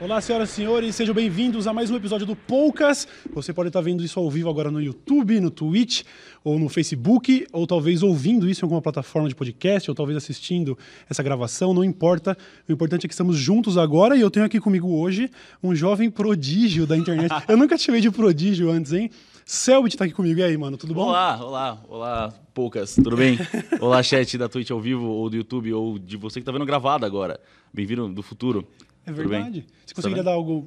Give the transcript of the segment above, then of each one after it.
Olá, senhoras e senhores, sejam bem-vindos a mais um episódio do Poucas. Você pode estar vendo isso ao vivo agora no YouTube, no Twitch ou no Facebook, ou talvez ouvindo isso em alguma plataforma de podcast, ou talvez assistindo essa gravação, não importa. O importante é que estamos juntos agora e eu tenho aqui comigo hoje um jovem prodígio da internet. eu nunca te chamei de prodígio antes, hein? Selbit tá aqui comigo. E aí, mano, tudo bom? Olá, olá, olá, poucas, tudo bem? olá, chat da Twitch ao vivo, ou do YouTube, ou de você que tá vendo gravado agora. Bem-vindo do futuro. É verdade. Você conseguiria dar algo.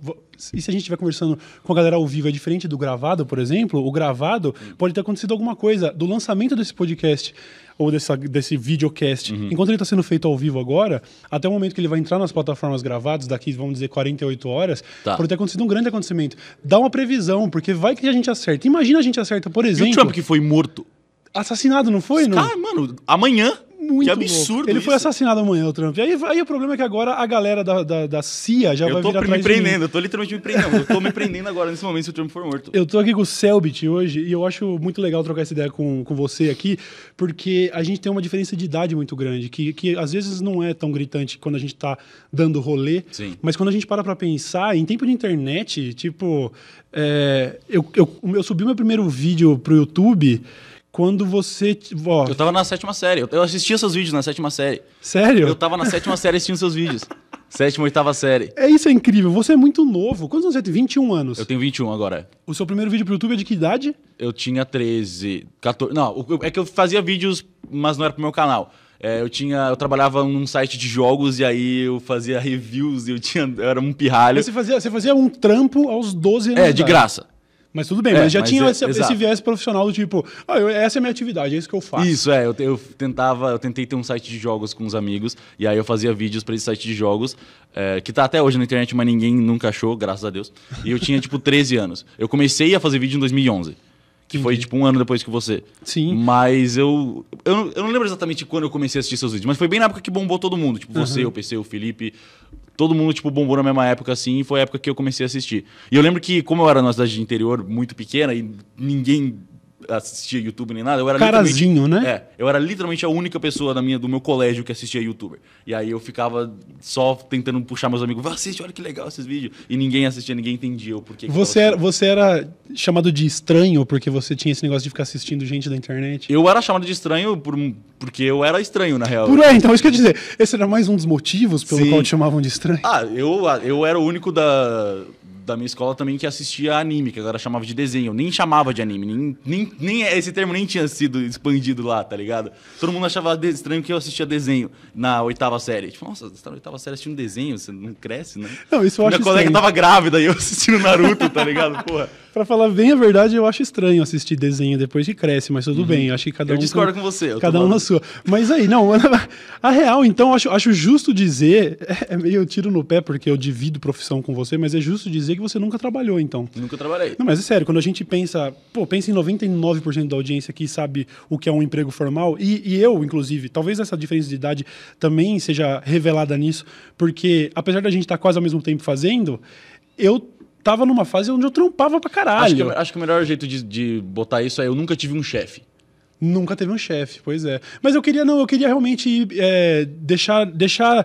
E se a gente estiver conversando com a galera ao vivo, é diferente do gravado, por exemplo? O gravado hum. pode ter acontecido alguma coisa do lançamento desse podcast ou dessa, desse videocast. Uhum. Enquanto ele está sendo feito ao vivo agora, até o momento que ele vai entrar nas plataformas gravadas, daqui, vamos dizer, 48 horas, tá. pode ter acontecido um grande acontecimento. Dá uma previsão, porque vai que a gente acerta. Imagina a gente acerta, por exemplo. E o Trump que foi morto. Assassinado, não foi? Cara, não? mano, amanhã muito Que absurdo louco. Ele isso. foi assassinado amanhã, o Trump. Aí, aí o problema é que agora a galera da, da, da CIA já eu vai vir atrás Eu tô me prendendo, eu tô literalmente me prendendo. eu tô me prendendo agora nesse momento se o Trump for morto. Eu tô aqui com o Selbit hoje e eu acho muito legal trocar essa ideia com, com você aqui, porque a gente tem uma diferença de idade muito grande, que, que às vezes não é tão gritante quando a gente tá dando rolê, Sim. mas quando a gente para pra pensar, em tempo de internet, tipo, é, eu, eu, eu subi meu primeiro vídeo pro YouTube quando você. Ó, eu tava na sétima série. Eu assistia seus vídeos na sétima série. Sério? Eu tava na sétima série assistindo seus vídeos. Sétima, oitava série. É isso, é incrível. Você é muito novo. Quantos anos você tem? 21 anos. Eu tenho 21 agora. O seu primeiro vídeo pro YouTube é de que idade? Eu tinha 13, 14. Não, é que eu fazia vídeos, mas não era pro meu canal. É, eu tinha. Eu trabalhava num site de jogos e aí eu fazia reviews e eu tinha. Eu era um pirralho. Você fazia, você fazia um trampo aos 12 anos. É, de graça. Mas tudo bem, é, mas já mas tinha é, esse, esse, viés profissional do tipo, ah, eu, essa é a minha atividade, é isso que eu faço. Isso, é. Eu, eu, tentava, eu tentei ter um site de jogos com os amigos, e aí eu fazia vídeos para esse site de jogos, é, que tá até hoje na internet, mas ninguém nunca achou, graças a Deus. E eu tinha, tipo, 13 anos. Eu comecei a fazer vídeo em 2011. Que foi tipo um ano depois que você. Sim. Mas eu, eu. Eu não lembro exatamente quando eu comecei a assistir seus vídeos, mas foi bem na época que bombou todo mundo. Tipo, uhum. você, o PC, o Felipe, todo mundo, tipo, bombou na mesma época, assim, e foi a época que eu comecei a assistir. E eu lembro que, como eu era numa cidade de interior muito pequena e ninguém assistia YouTube nem nada, eu era Carazinho, né? É, eu era literalmente a única pessoa da minha, do meu colégio que assistia YouTuber. E aí eu ficava só tentando puxar meus amigos, vai assistir, olha que legal esses vídeos. E ninguém assistia, ninguém entendia o porquê. Você era, você era chamado de estranho porque você tinha esse negócio de ficar assistindo gente da internet? Eu era chamado de estranho por, porque eu era estranho, na real. Por aí, então isso quer dizer, esse era mais um dos motivos pelo Sim. qual te chamavam de estranho? Ah, eu, eu era o único da da minha escola também que assistia anime, que agora chamava de desenho. Eu nem chamava de anime, nem, nem, nem esse termo nem tinha sido expandido lá, tá ligado? Todo mundo achava estranho que eu assistia desenho na oitava série. Tipo, nossa, você tá na oitava série assistindo desenho, você não cresce, né? Não, isso eu Minha acho colega estranho. tava grávida e eu assistindo Naruto, tá ligado? Porra. Pra falar bem a verdade, eu acho estranho assistir desenho depois que cresce, mas tudo uhum. bem. Acho que cada eu um. Eu discordo com, com você. cada um na sua. Mas aí, não, a real, então, acho, acho justo dizer, é, é meio tiro no pé, porque eu divido profissão com você, mas é justo dizer que você nunca trabalhou, então. Nunca trabalhei. Não, mas é sério, quando a gente pensa, pô, pensa em 99% da audiência que sabe o que é um emprego formal, e, e eu, inclusive, talvez essa diferença de idade também seja revelada nisso, porque apesar da gente estar tá quase ao mesmo tempo fazendo, eu tava numa fase onde eu trampava pra caralho. Acho que, acho que o melhor jeito de, de botar isso é eu nunca tive um chefe. Nunca teve um chefe, pois é. Mas eu queria, não, eu queria realmente é, deixar, deixar,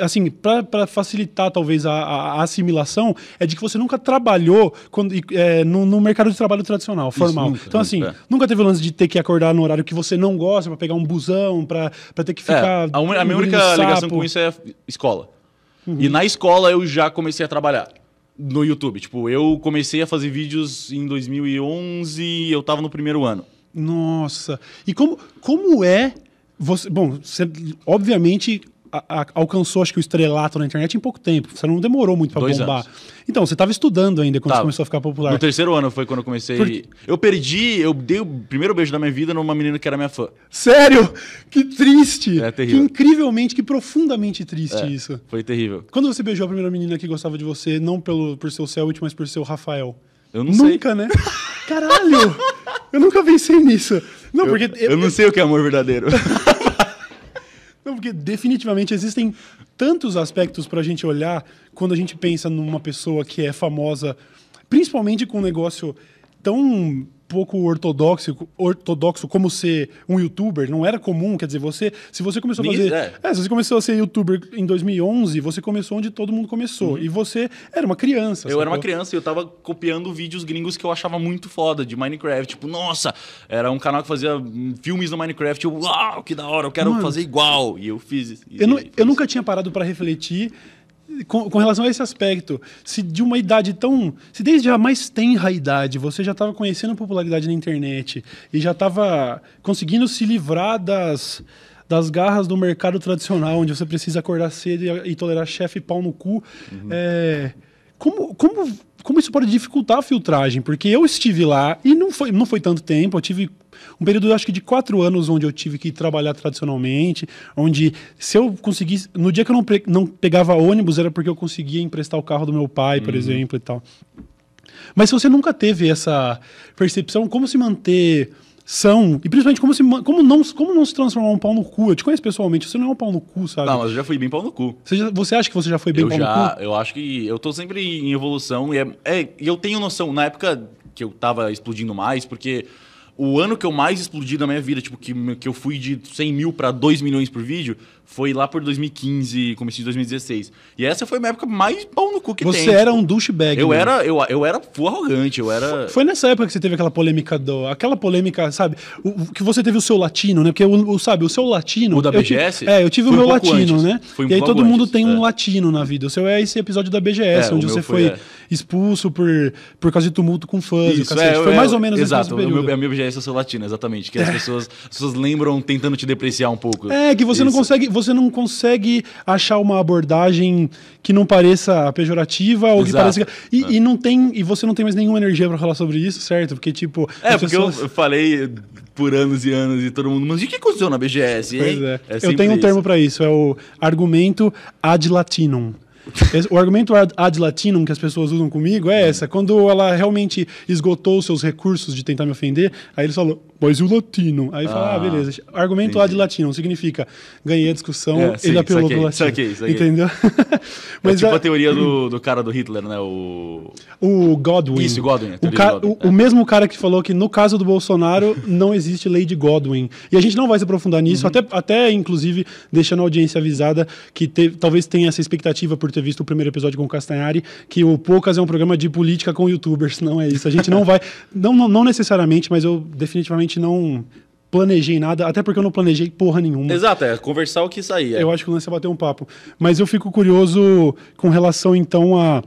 assim, para facilitar talvez a, a, assimilação, é de que você nunca trabalhou quando, é, no, no, mercado de trabalho tradicional, formal. Nunca, então, assim, é. nunca teve o lance de ter que acordar no horário que você não gosta, para pegar um busão, para ter que ficar. É, a, un, a minha única ligação com isso é escola. Uhum. E na escola eu já comecei a trabalhar no YouTube. Tipo, eu comecei a fazer vídeos em 2011 e eu tava no primeiro ano. Nossa. E como, como é você, bom, você obviamente a, a, alcançou acho que o estrelato na internet em pouco tempo. Você não demorou muito para bombar. Anos. Então, você estava estudando ainda quando você começou a ficar popular. No terceiro ano foi quando eu comecei. Porque... Eu perdi, eu dei o primeiro beijo da minha vida numa menina que era minha fã. Sério? Que triste! É terrível. Que incrivelmente, que profundamente triste é, isso. Foi terrível. Quando você beijou a primeira menina que gostava de você, não pelo, por seu Selbit, mas por seu Rafael? Eu não Nunca, sei. Nunca, né? Caralho! eu nunca pensei nisso. Não, eu, porque. Eu, eu não sei o que é amor verdadeiro. Não, porque definitivamente existem tantos aspectos para a gente olhar quando a gente pensa numa pessoa que é famosa, principalmente com um negócio tão pouco ortodoxo, ortodoxo como ser um youtuber, não era comum, quer dizer, você, se você começou a fazer, é. É, se você começou a ser youtuber em 2011, você começou onde todo mundo começou, uhum. e você era uma criança. Eu sacou? era uma criança e eu tava copiando vídeos gringos que eu achava muito foda de Minecraft, tipo, nossa, era um canal que fazia filmes no Minecraft, eu, uau, que da hora, eu quero Mano, fazer igual, e eu fiz. E, eu, não, eu nunca tinha parado para refletir com, com, relação a esse aspecto, se de uma idade tão. Se desde a mais tenra idade você já estava conhecendo popularidade na internet e já estava conseguindo se livrar das, das garras do mercado tradicional, onde você precisa acordar cedo e, e tolerar chefe pau no cu, uhum. é, como, como, como isso pode dificultar a filtragem? Porque eu estive lá e não foi, não foi tanto tempo, eu tive um período, acho que de quatro anos, onde eu tive que trabalhar tradicionalmente, onde se eu conseguisse. No dia que eu não, não pegava ônibus, era porque eu conseguia emprestar o carro do meu pai, por uhum. exemplo, e tal. Mas se você nunca teve essa percepção, como se manter são, e principalmente como, se, como, não, como não se transformar um pau no cu. Eu te conheço pessoalmente, você não é um pau no cu, sabe? Não, mas eu já fui bem pau no cu. Você, já, você acha que você já foi bem eu pau já, no cu? Eu acho que eu tô sempre em evolução e é, é, eu tenho noção, na época que eu tava explodindo mais, porque o ano que eu mais explodi na minha vida, tipo, que, que eu fui de 100 mil para 2 milhões por vídeo, foi lá por 2015, comecei de 2016. E essa foi a minha época mais pau no cu que você tem. Você era tipo, um douchebag. Eu era, eu, eu era arrogante, eu era... Foi, nessa época que você teve aquela polêmica do... Aquela polêmica, sabe? O, que você teve o seu latino, né? Porque, o, o sabe, o seu latino... O da BGS? É, eu tive o meu um latino, antes. né? Foi um e aí todo antes. mundo tem um é. latino na vida. O seu é esse episódio da BGS, é, onde você foi, é. expulso por, por causa de tumulto com fãs. Isso, é, foi mais ou menos exato, esse período. Exato, a minha BGS é o seu latino, exatamente. Que as, pessoas, as pessoas lembram tentando te depreciar um pouco. É, que você Isso. não consegue... Você não consegue achar uma abordagem que não pareça pejorativa ou Exato. que pareça. E, É. e não tem. E você não tem mais nenhuma energia para falar sobre isso, certo? Porque, tipo. É, porque pessoas- eu falei por anos e anos e todo mundo, mas o que aconteceu na BGS, hein? Pois é. eu sempre tenho um termo para isso, é o argumento ad latinum. O argumento ad, latinum que as pessoas usam comigo é essa. Quando ela realmente esgotou os seus recursos de tentar me ofender, aí eles falam, mas e o latino? Aí fala, ah, Ah, beleza. Argumento ad latinum significa ganhei a discussão, É, sim, ele apelou saquei, pro latino. saquei, saquei. Entendeu? É tipo a- a teoria do, do cara do Hitler, né? O... O Godwin. Isso, Godwin, O, ca- de Godwin, o- o mesmo cara que falou que no caso do Bolsonaro não existe lei de Godwin. E a gente não vai se aprofundar nisso, Uhum. até, até inclusive deixando a audiência avisada que te- talvez tenha essa expectativa por ter visto o primeiro episódio com o Castanhari, que o Poucas é um programa de política com youtubers. Não é isso. A gente não vai. Não, não necessariamente, mas eu definitivamente não planejei nada, até porque eu não planejei porra nenhuma. Exato, é conversar o que sair. é. Eu acho que o lance é bater um papo. Mas eu fico curioso com relação, então, a.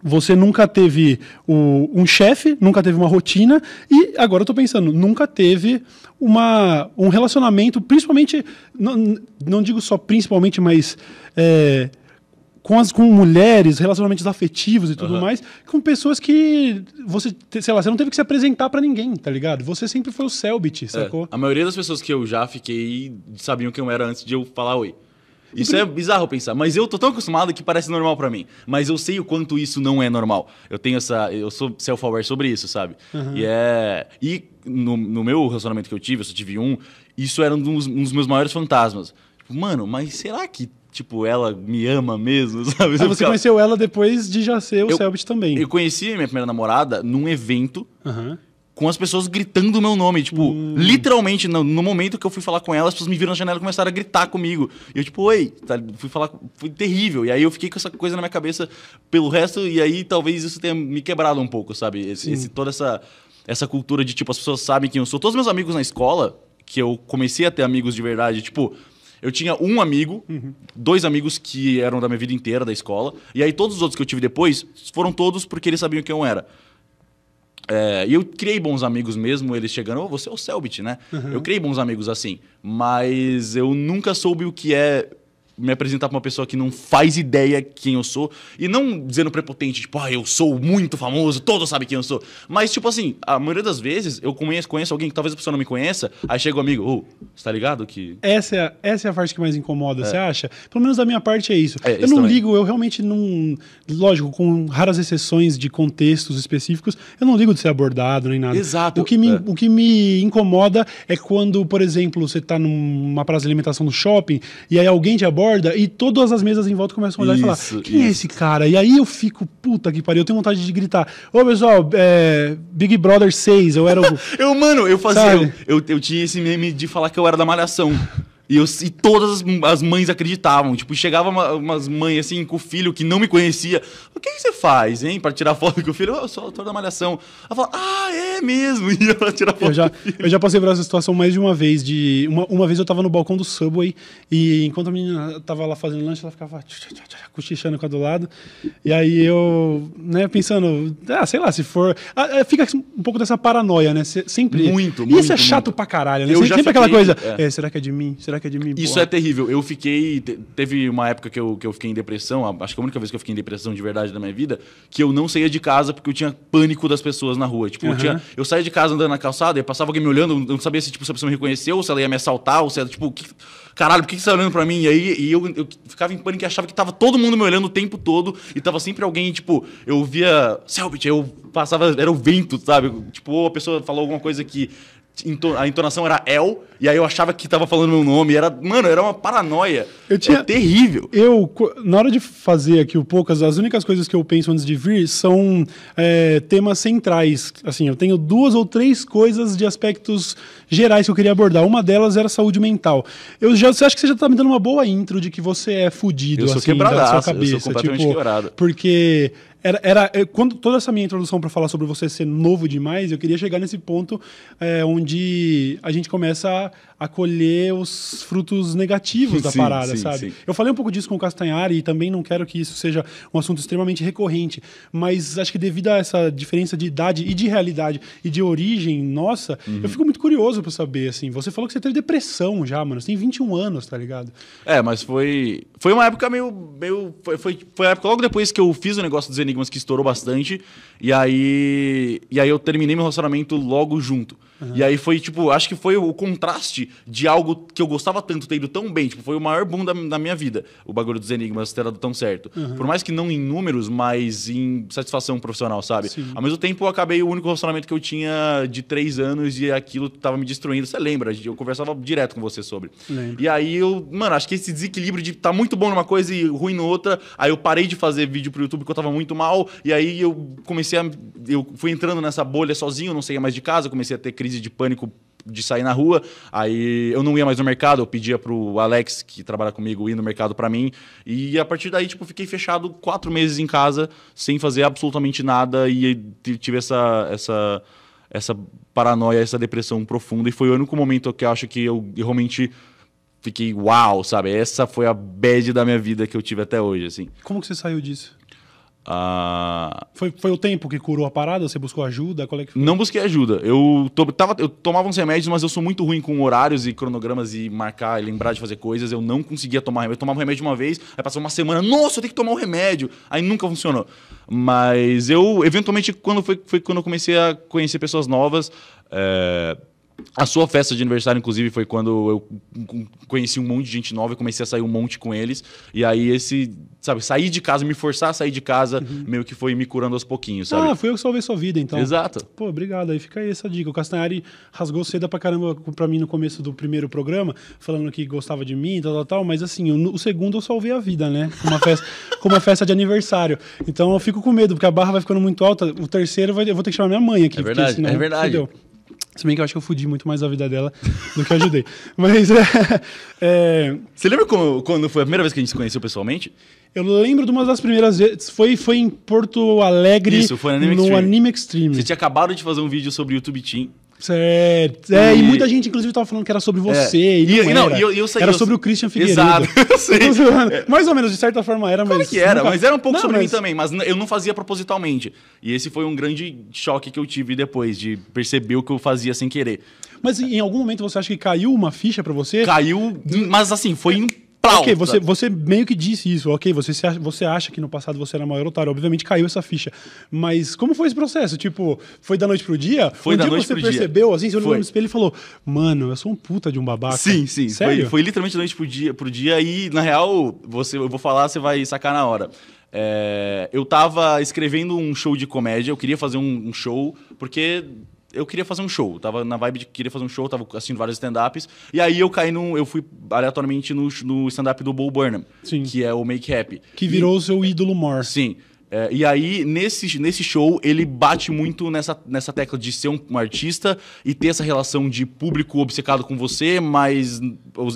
Você nunca teve o- um chefe, nunca teve uma rotina, e agora eu tô pensando, nunca teve uma, um relacionamento, principalmente, não, não digo só principalmente, mas é, com, as, com mulheres, relacionamentos afetivos e tudo Aham. mais, com pessoas que você, sei lá, você não teve que se apresentar pra ninguém, tá ligado? Você sempre foi o Selbit, É, sacou? A maioria das pessoas que eu já fiquei sabiam quem eu era antes de eu falar oi. Isso é bizarro pensar, mas eu tô tão acostumado que parece normal pra mim. Mas eu sei o quanto isso não é normal. Eu tenho essa. Eu sou self-aware sobre isso, sabe? E é. E no, no meu relacionamento que eu tive, eu só tive um, isso era um dos, um dos meus maiores fantasmas. Tipo, mano, mas será que, tipo, ela me ama mesmo, sabe? Ah, você ficava- conheceu ela depois de já ser o Selbit também. Eu conheci minha primeira namorada num evento Aham. com as pessoas gritando o meu nome. Tipo, Hum. literalmente, no, no momento que eu fui falar com ela, as pessoas me viram na janela e começaram a gritar comigo. E eu, tipo, oi, tá, fui falar. Foi terrível. E aí eu fiquei com essa coisa na minha cabeça pelo resto, e aí talvez isso tenha me quebrado um pouco, sabe? Esse, esse- toda essa, essa cultura de, tipo, as pessoas sabem quem eu sou. Todos os meus amigos na escola, que eu comecei a ter amigos de verdade, tipo. Eu tinha um amigo, dois amigos que eram da minha vida inteira da escola, e aí todos os outros que eu tive depois foram todos porque eles sabiam quem eu era. É, e eu criei bons amigos mesmo, eles chegando, oh, você é o Selbit, né? Eu criei bons amigos assim, mas eu nunca soube o que é me apresentar pra uma pessoa que não faz ideia quem eu sou. E não dizendo prepotente, tipo, ah, eu sou muito famoso, todos sabem quem eu sou. Mas, tipo assim, a maioria das vezes eu conheço, conheço alguém que talvez a pessoa não me conheça, aí chega o amigo, ô, você tá ligado que. Essa é, a, essa é a parte que mais incomoda, você acha? Pelo menos da minha parte é isso. É, eu não também. ligo, eu realmente não. Lógico, com raras exceções de contextos específicos, eu não ligo de ser abordado nem nada. Exato, O que me, é. o que me incomoda é quando, por exemplo, você tá numa praça de alimentação no shopping e aí alguém te aborda e todas as mesas em volta começam a olhar e falar: Isso, quem é isso. esse cara? E aí eu fico, puta que pariu, eu tenho vontade de gritar: Ô pessoal, é, Big Brother 6, eu era o. Eu, mano, eu fazia. Eu, eu, eu tinha esse meme de falar que eu era da malhação. E, eu, e todas as, as mães acreditavam. Tipo, chegava uma- umas mães assim com o filho que não me conhecia. O que, que você faz, hein? Pra tirar foto com o filho? "Oh, Eu sou autor da malhação. Ela fala, ah, é mesmo. E ela tirar foto. Eu já, eu já passei por essa situação mais de uma vez. De, uma, uma vez eu tava no balcão do Subway e enquanto a menina tava lá fazendo lanche, ela ficava cochichando com a do lado. E aí eu, né, pensando, ah, sei lá, se for. ah, é, Fica um pouco dessa paranoia, né? Se- Sempre. Muito, E isso é muito, chato muito. pra caralho, né? Eu sempre já sempre aquela fiquei- coisa. é. "É, será que é de mim? Será é de mim? Isso Porra. é terrível. Eu fiquei. te- Teve uma época que eu, que eu fiquei em depressão, acho que a única vez que eu fiquei em depressão de verdade na minha vida, que eu não saía de casa porque eu tinha pânico das pessoas na rua. Tipo, eu, Aham. tinha, eu saía de casa andando na calçada e passava alguém me olhando, eu não sabia se, tipo, se a pessoa me reconheceu, ou se ela ia me assaltar, ou se ela, tipo, que- caralho, por que que você tá olhando pra mim? E aí e eu, eu ficava em pânico e achava que tava todo mundo me olhando o tempo todo e tava sempre alguém, tipo, eu via Selbit, eu passava, era o vento, sabe? Tipo, a pessoa falou alguma coisa que a entonação era El, e aí eu achava que tava falando meu nome. Era, mano, era uma paranoia. Eu tinha- É terrível. Eu, na hora de fazer aqui o Poucas, as únicas coisas que eu penso antes de vir são é, temas centrais. Assim, eu tenho duas ou três coisas de aspectos gerais que eu queria abordar. Uma delas era saúde mental. Eu já, você acha que você já tá me dando uma boa intro de que você é fudido, Eu sou assim, da sua eu sou cabeça. completamente tipo, quebrado. Porque era, era é, quando toda essa minha introdução para falar sobre você ser novo demais, eu queria chegar nesse ponto é, onde a gente começa a, a colher os frutos negativos da Sim, parada, sim, sabe? sim. Eu falei um pouco disso com o Castanhari e também não quero que isso seja um assunto extremamente recorrente, mas acho que devido a essa diferença de idade e de realidade e de origem nossa, Uhum. eu fico muito curioso pra saber, assim. Você falou que você teve depressão já, mano. Você tem 21 anos, tá ligado? É, mas foi. Foi uma época meio. meio foi, foi, foi a época logo depois que eu fiz o negócio dos Enigmas que estourou bastante. E aí. E aí eu terminei meu relacionamento logo junto. E aí foi, tipo, acho que foi o contraste de algo que eu gostava tanto ter ido tão bem. Tipo, foi o maior boom da, da minha vida, o bagulho dos Enigmas ter dado tão certo. Por mais que não em números, mas em satisfação profissional, sabe? Sim. Ao mesmo tempo, eu acabei o único relacionamento que eu tinha de três anos e aquilo tava me destruindo. Você lembra? Eu conversava direto com você sobre. Lembro. E aí eu, mano, acho que esse desequilíbrio de tá muito bom numa coisa e ruim na outra. Aí eu parei de fazer vídeo pro YouTube porque eu tava muito mal. E aí eu comecei a. Eu fui entrando nessa bolha sozinho, não saía mais de casa, comecei a ter crise de pânico de sair na rua. Aí eu não ia mais no mercado, eu pedia pro Alex, que trabalha comigo, ir no mercado pra mim. E a partir daí, tipo, fiquei fechado quatro meses em casa, sem fazer absolutamente nada. E tive essa. essa essa paranoia, essa depressão profunda, e foi o único momento que eu acho que eu realmente fiquei uau, sabe? Essa foi a bad da minha vida que eu tive até hoje, assim. Como que você saiu disso? Ah, Foi, foi o tempo que curou a parada? Você buscou ajuda? Qual é que foi? não busquei ajuda. Eu, to- tava, eu tomava uns remédios, mas eu sou muito ruim com horários e cronogramas e marcar e lembrar de fazer coisas. Eu não conseguia tomar remédio. Eu tomava um remédio uma vez, aí passou uma semana, nossa, eu tenho que tomar um remédio. Aí nunca funcionou. Mas eu, eventualmente, quando foi, foi quando eu comecei a conhecer pessoas novas. é, A sua festa de aniversário, inclusive, foi quando eu conheci um monte de gente nova e comecei a sair um monte com eles. E aí, esse, sabe, sair de casa, me forçar a sair de casa, meio que foi me curando aos pouquinhos, sabe? Ah, foi eu que salvei sua vida, então. Exato. Pô, obrigado. Aí fica aí essa dica. O Castanhari rasgou seda pra caramba pra mim no começo do primeiro programa, falando que gostava de mim, tal, tal, tal. Mas assim, o, o segundo eu salvei a vida, né? Com uma festa, com uma festa de aniversário. Então eu fico com medo, porque a barra vai ficando muito alta. O terceiro vai, eu vou ter que chamar minha mãe aqui. É porque verdade, senão é verdade. fudeu. Se bem que eu acho que eu fudi muito mais a vida dela do que eu ajudei. Mas é, é, Você lembra como- quando foi a primeira vez que a gente se conheceu pessoalmente? eu lembro de uma das primeiras vezes. Foi, foi em Porto Alegre, Isso, foi no Anime no Extreme. Anime Extreme. Você tinha acabado de fazer um vídeo sobre o YouTube Team. Certo. É, e... E- muita gente, inclusive, tava falando que era sobre você. É. E, E- não, era. eu- eu era sobre o Christian Figueiredo. Exato, eu sei. Mais ou menos, de certa forma era, Claro mas. que era, nunca- mas era um pouco Não, sobre mas- mim também, mas eu não fazia propositalmente. E esse foi um grande choque que eu tive depois, de perceber o que eu fazia sem querer. Mas em algum momento você acha que caiu uma ficha pra você? Caiu, mas assim, foi pau. Ok, você, você meio que disse isso, ok, você, se acha, você acha que no passado você era maior otário, obviamente caiu essa ficha. Mas como foi esse processo? Tipo, foi da noite pro dia? Foi um da dia noite você pro dia. percebeu, assim, você olhou Foi. no espelho e falou, mano, eu sou um puta de um babaca. Sim, sim. Foi, Sério? foi literalmente da noite pro dia, pro dia e, na real, você, eu vou falar, você vai sacar na hora. É, eu tava escrevendo um show de comédia, eu queria fazer um, um show, porque eu queria fazer um show. Tava na vibe de que queria fazer um show, tava assistindo vários stand-ups. E aí eu caí no. Eu fui aleatoriamente no, no stand-up do Bo Burnham, Sim. que é o Make Happy. Que virou o seu ídolo mor. Sim. É, e aí, nesse, nesse show, ele bate muito nessa, nessa tecla de ser um, um artista e ter essa relação de público obcecado com você, mas.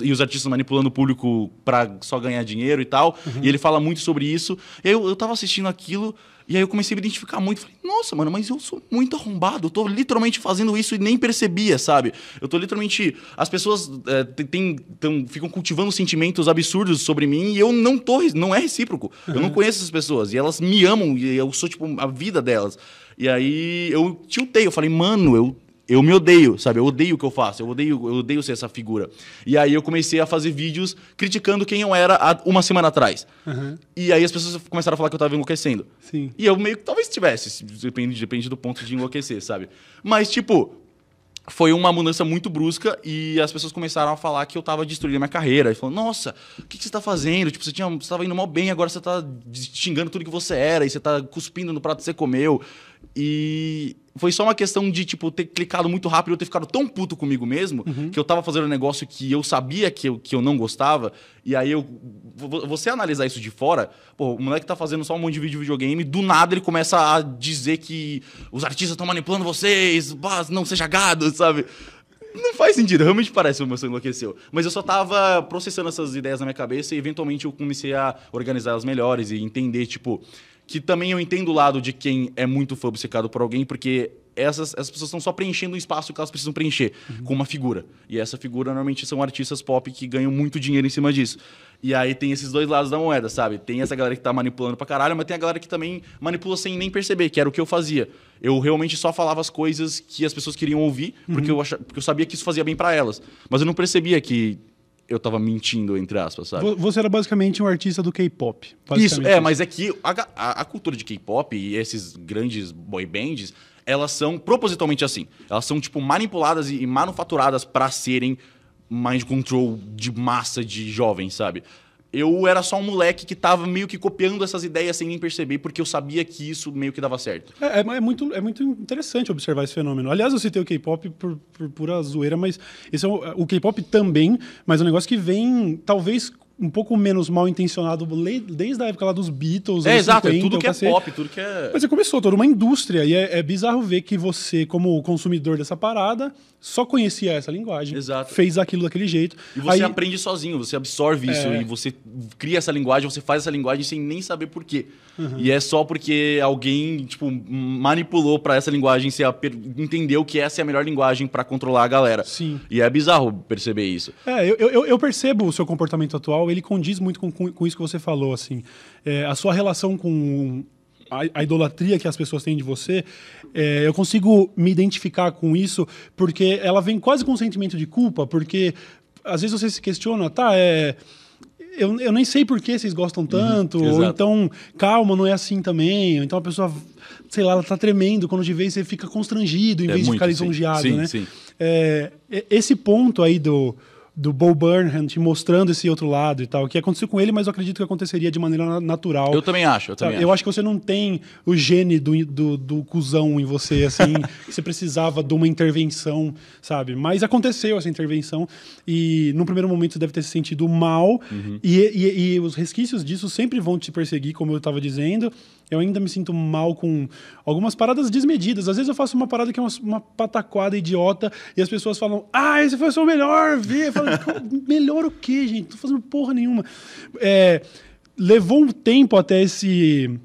e os artistas manipulando o público pra só ganhar dinheiro e tal. E ele fala muito sobre isso. Eu, eu tava assistindo aquilo. E aí eu comecei a me identificar muito. Falei, nossa, mano, mas eu sou muito arrombado. Eu tô literalmente fazendo isso e nem percebia, sabe? Eu tô literalmente. As pessoas é, tem- tão- ficam cultivando sentimentos absurdos sobre mim e eu não tô. Não é recíproco. Eu não conheço essas pessoas. E elas me amam e eu sou, tipo, a vida delas. E aí eu tiltei. Eu falei, mano, eu. Eu me odeio, sabe? Eu odeio o que eu faço, eu odeio, eu odeio ser essa figura. E aí eu comecei a fazer vídeos criticando quem eu era há uma semana atrás. Aham. E aí as pessoas começaram a falar que eu tava enlouquecendo. Sim. E eu meio que talvez tivesse, depende, depende do ponto de enlouquecer, sabe? Mas, tipo, foi uma mudança muito brusca e as pessoas começaram a falar que eu tava destruindo a minha carreira. E falando, nossa, o que, que você tá fazendo? Tipo, você, tinha, você tava indo mal bem, agora você tá xingando tudo que você era e você tá cuspindo no prato que você comeu. E foi só uma questão de, tipo, ter clicado muito rápido e eu ter ficado tão puto comigo mesmo que eu tava fazendo um negócio que eu sabia que eu, que eu não gostava. E aí eu. vo- Você analisar isso de fora, pô, o moleque tá fazendo só um monte de vídeo de videogame, do nada ele começa a dizer que os artistas estão manipulando vocês, não seja gado, sabe? Não faz sentido, realmente parece que o meu sangue enlouqueceu. Mas eu só tava processando essas ideias na minha cabeça e eventualmente eu comecei a organizar elas melhores e entender, tipo, que também eu entendo o lado de quem é muito fã obcecado por alguém, porque essas, essas pessoas estão só preenchendo um espaço que elas precisam preencher com uma figura. E essa figura normalmente são artistas pop que ganham muito dinheiro em cima disso. E aí tem esses dois lados da moeda, sabe? Tem essa galera que tá manipulando pra caralho, mas tem a galera que também manipula sem nem perceber, que era o que eu fazia. Eu realmente só falava as coisas que as pessoas queriam ouvir, porque, eu, acha, porque eu sabia que isso fazia bem pra elas. Mas eu não percebia que eu tava mentindo, entre aspas, sabe? Vo- Você era basicamente um artista do K-pop. Isso, é, mas é que a, a- a cultura de K-pop e esses grandes boy bands, elas são propositalmente assim. Elas são, tipo, manipuladas e, e manufaturadas pra serem mind control de massa de jovens, sabe? Eu era só um moleque que tava meio que copiando essas ideias sem nem perceber, porque eu sabia que isso meio que dava certo. É, é- é muito, é muito interessante observar esse fenômeno. Aliás, eu citei o K-pop por, por pura zoeira, mas esse é o, o K-pop também, mas é um negócio que vem, talvez, um pouco menos mal intencionado desde a época lá dos Beatles. É, exato, é 50, tudo o que é pop, tudo que é. Mas você começou toda uma indústria, e é, é bizarro ver que você, como consumidor dessa parada, só conhecia essa linguagem. Exato. Fez aquilo daquele jeito. E você Aí- aprende sozinho, você absorve isso É. e você cria essa linguagem, você faz essa linguagem sem nem saber por quê. Uhum. E é só porque alguém, tipo, manipulou pra essa linguagem per- entendeu que essa é a melhor linguagem pra controlar a galera. Sim. E é bizarro perceber isso. É, eu, eu, eu percebo o seu comportamento atual, ele condiz muito com, com, com isso que você falou, assim. É, a sua relação com a, a idolatria que as pessoas têm de você, é, eu consigo me identificar com isso, porque ela vem quase com um sentimento de culpa, porque às vezes você se questiona, tá, é... Eu, eu nem sei por que vocês gostam tanto, ou exato. então, calma, não é assim também. Ou então a pessoa, sei lá, ela tá tremendo, quando te vê, você fica constrangido em É vez de muito, ficar sim. lisonjeado, Sim, né? sim. É, esse ponto aí do, do Bo Burnham te mostrando esse outro lado e tal, que aconteceu com ele, mas eu acredito que aconteceria de maneira na- natural. Eu também acho, eu também eu acho. acho que você não tem o gene do, do, do cuzão em você, assim, você precisava de uma intervenção, sabe? Mas aconteceu essa intervenção e no primeiro momento você deve ter se sentido mal Uhum. e, e, e os resquícios disso sempre vão te perseguir, como eu estava dizendo. Eu ainda me sinto mal com algumas paradas desmedidas. Às vezes eu faço uma parada que é uma, uma pataquada idiota e as pessoas falam, ah, esse foi o seu melhor. Eu falo, melhor o quê, gente? Não tô fazendo porra nenhuma. É, levou um tempo até esse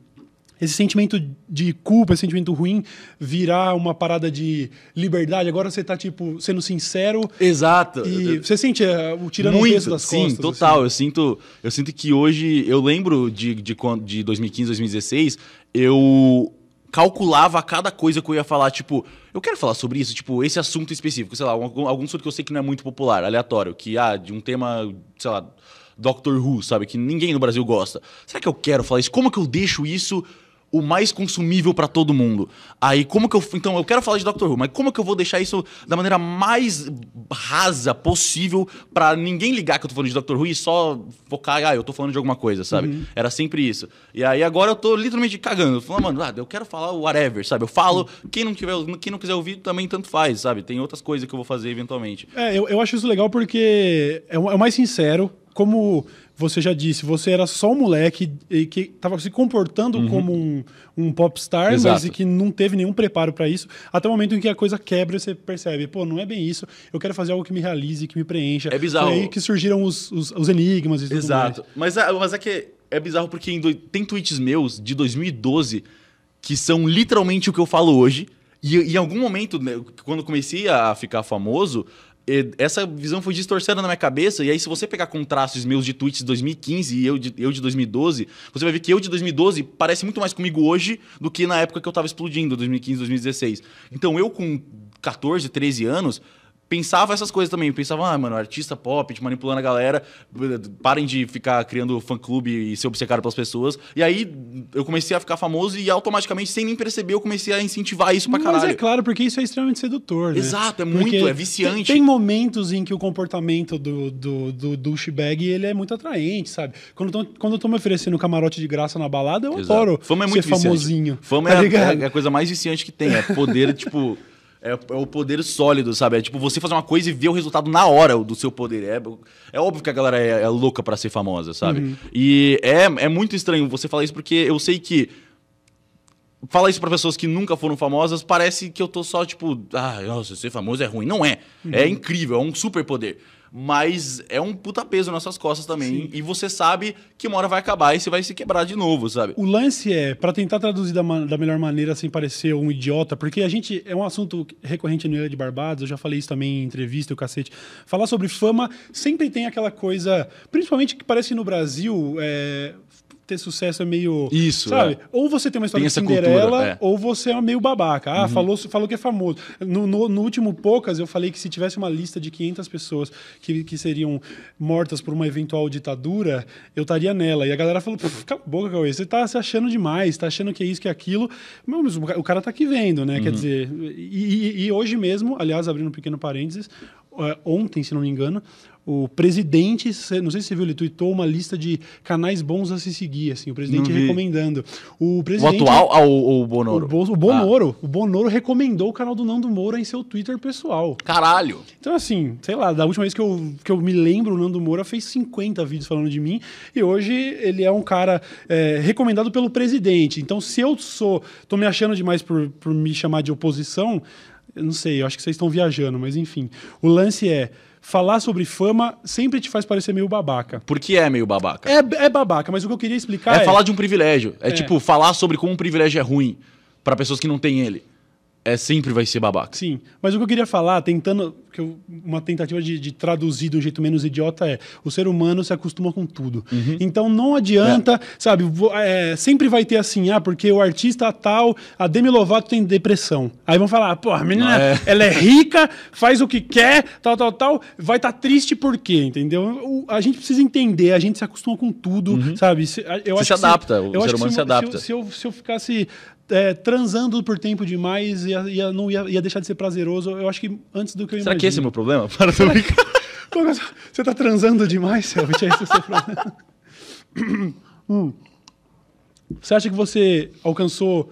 esse sentimento de culpa, esse sentimento ruim virar uma parada de liberdade. Agora você tá tipo sendo sincero Exato. e você sente é, o tirando o Muito, peso das sim, costas. total. assim. Eu sinto, eu sinto que hoje, eu lembro de, de, quando- de 2015, 2016, eu calculava cada coisa que eu ia falar, tipo, eu quero falar sobre isso, tipo, esse assunto específico, sei lá, algum, algum assunto que eu sei que não é muito popular, aleatório, que, ah, de um tema, sei lá, Doctor Who, sabe, que ninguém no Brasil gosta. Será que eu quero falar isso? Como que eu deixo isso o mais consumível pra todo mundo. Aí, como que eu. Então, eu quero falar de Doctor Who, mas como que eu vou deixar isso da maneira mais rasa possível pra ninguém ligar que eu tô falando de Doctor Who e só focar, ah, eu tô falando de alguma coisa, sabe? Era sempre isso. E aí, agora eu tô literalmente cagando. Falando, mano, ah, eu quero falar o whatever, sabe? Eu falo, quem não, tiver, quem não quiser ouvir também tanto faz, sabe? Tem outras coisas que eu vou fazer eventualmente. É, eu, eu acho isso legal porque é o, é o mais sincero. Como você já disse, você era só um moleque que estava se comportando como um, um popstar, mas Uhum. Exato. e que não teve nenhum preparo para isso, até o momento em que a coisa quebra e você percebe, pô, não é bem isso, eu quero fazer algo que me realize, que me preencha. É bizarro. Foi aí que surgiram os, os, os enigmas e tudo Exato. Mas, é- mas é que é bizarro porque do- tem tweets meus de 2012 que são literalmente o que eu falo hoje. E em algum momento, né, quando eu comecei a ficar famoso, essa visão foi distorcendo na minha cabeça. E aí, se você pegar contrastes meus de tweets de 2015 e eu de, eu de 2012, você vai ver que eu de 2012 parece muito mais comigo hoje do que na época que eu tava explodindo, 2015, 2016. Então, eu com 14, 13 anos, pensava essas coisas também. Pensava, ah, mano, artista pop, te manipulando a galera, parem de ficar criando fã-clube e ser obcecado pelas pessoas. E aí eu comecei a ficar famoso e automaticamente, sem nem perceber, eu comecei a incentivar isso pra Mas caralho. é claro, porque isso é extremamente sedutor, né? Exato, é Porque muito, é tem- viciante. Tem, momentos em que o comportamento do, do, do douchebag, ele é muito atraente, sabe? Quando eu tô, quando eu tô me oferecendo camarote de graça na balada, eu Exato. adoro Fama é muito ser viciante. famosinho. Fama tá é, a- é a coisa mais viciante que tem. É poder, tipo. É, é o poder sólido, sabe? É tipo você fazer uma coisa e ver o resultado na hora do seu poder. É, é óbvio que a galera é, é louca pra ser famosa, sabe? Uhum. E é, é muito estranho você falar isso porque eu sei que. Falar isso pra pessoas que nunca foram famosas parece que eu tô só tipo, ah, nossa, ser famoso é ruim. Não é. É Uhum. incrível, é um super poder. Mas é um puta peso nas suas costas também. E você sabe que uma hora vai acabar e você vai se quebrar de novo, sabe? O lance é, pra tentar traduzir da, da melhor maneira sem parecer um idiota, porque a gente é um assunto recorrente no Ilha de Barbados, eu já falei isso também em entrevista o cacete. Falar sobre fama sempre tem aquela coisa, principalmente que parece que no Brasil é, ter sucesso é meio. Isso, Sabe? é. Ou você tem uma história Tem de Cinderela, cultura, é. ou você é meio babaca. Ah, falou, falou que é famoso. No, no- no último Poucas, eu falei que se tivesse uma lista de 500 pessoas que, que seriam mortas por uma eventual ditadura, eu estaria nela. E a galera falou: "Pff, cala a boca, Cauê, você tá se achando demais, tá achando que é isso, que é aquilo. Mas o ca- o cara tá aqui vendo, né? Quer dizer, e, e- e hoje mesmo, aliás, abrindo um pequeno parênteses, eh, ontem, se não me engano, o presidente, não sei se você viu, ele tweetou uma lista de canais bons a se seguir, assim, o presidente recomendando. O O presidente. atual ah, ou o Bonoro? O, Bo- o Bonoro, o Bonoro recomendou o canal do Nando Moura em seu Twitter pessoal. Caralho. Então, assim, sei lá, da última vez que eu, que eu me lembro, o Nando Moura fez 50 vídeos falando de mim e hoje ele é um cara é, recomendado pelo presidente. Então, se eu sou, tô me achando demais por, por me chamar de oposição, eu não sei, eu acho que vocês estão viajando, mas enfim. O lance é, falar sobre fama sempre te faz parecer meio babaca. Porque é meio babaca. É, é babaca, mas o que eu queria explicar É, é... falar de um privilégio. É, É. tipo, falar sobre como um privilégio é ruim pra pessoas que não têm ele. É sempre vai ser babaca. Sim, mas o que eu queria falar, tentando, que eu- uma tentativa de, de traduzir de um jeito menos idiota é: o ser humano se acostuma com tudo. Então não adianta, sabe? vo- é, sempre vai ter assim, ah, porque o artista tal, a Demi Lovato tem depressão. Aí vão falar, pô, a menina, É. ela é rica, faz o que quer, tal, tal, tal, vai estar triste por quê, entendeu? O- a gente precisa entender, a gente se acostuma com tudo, sabe? Se- a- Eu Você acho se adapta, o eu ser humano se eu- adapta. eu- se eu, se eu ficasse é, transando por tempo demais, ia, ia- não ia, ia deixar de ser prazeroso. Eu acho que antes do que eu Será que esse é o imagino. meu problema? Para de brincar. Que Você tá transando demais, Selbit? É esse o seu problema. Hum. Você acha que você alcançou,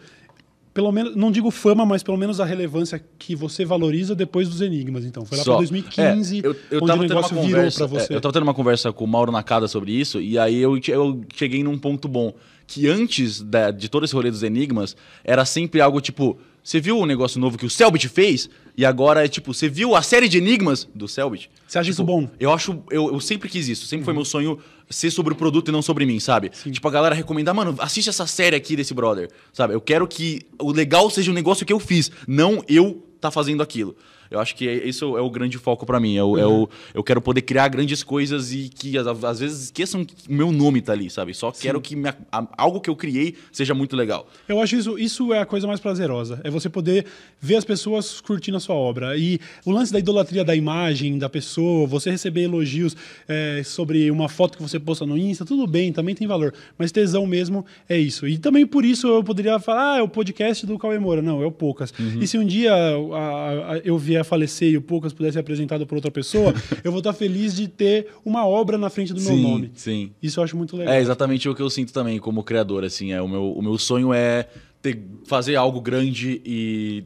pelo menos, não digo fama, mas pelo menos a relevância que você valoriza depois dos Enigmas, então? Foi lá pra 2015, É, eu, eu onde o tendo uma negócio virou conversa, pra você. é, eu tava tendo uma conversa com o Mauro Nakada sobre isso, e aí eu, eu cheguei num ponto bom. Que antes da- de todo esse rolê dos enigmas, era sempre algo tipo. Você viu o negócio novo que o Selbit fez? E agora é tipo, você viu a série de enigmas do Selbit? Você acha Tipo, isso bom? Eu acho. Eu, eu sempre quis isso. Sempre foi meu sonho ser sobre o produto e não sobre mim, sabe? Tipo, a galera recomendar, mano, assiste essa série aqui desse brother. Sabe? Eu quero que o legal seja o negócio que eu fiz, não eu tá fazendo aquilo. Eu acho que é- isso é o grande foco pra mim. É o, é o- eu quero poder criar grandes coisas e que às, vezes esqueçam que o meu nome tá ali, sabe? Só quero que minha- a- algo que eu criei seja muito legal. Eu acho isso, isso é a coisa mais prazerosa. É você poder ver as pessoas curtindo a sua obra. E o lance da idolatria da imagem da pessoa, você receber elogios é, sobre uma foto que você posta no Insta, tudo bem, também tem valor. Mas tesão mesmo é isso. E também por isso eu poderia falar, ah, é o podcast do Cauê Moura. Não, é o Poucas. Uhum. E se um dia a- a- eu vier a falecer e o Poucas pudesse ser apresentado por outra pessoa, eu vou estar feliz de ter uma obra na frente do meu nome. sim. Isso eu acho muito legal. É exatamente o que eu sinto também como criador, assim. É, o, meu, o meu sonho é ter, fazer algo grande e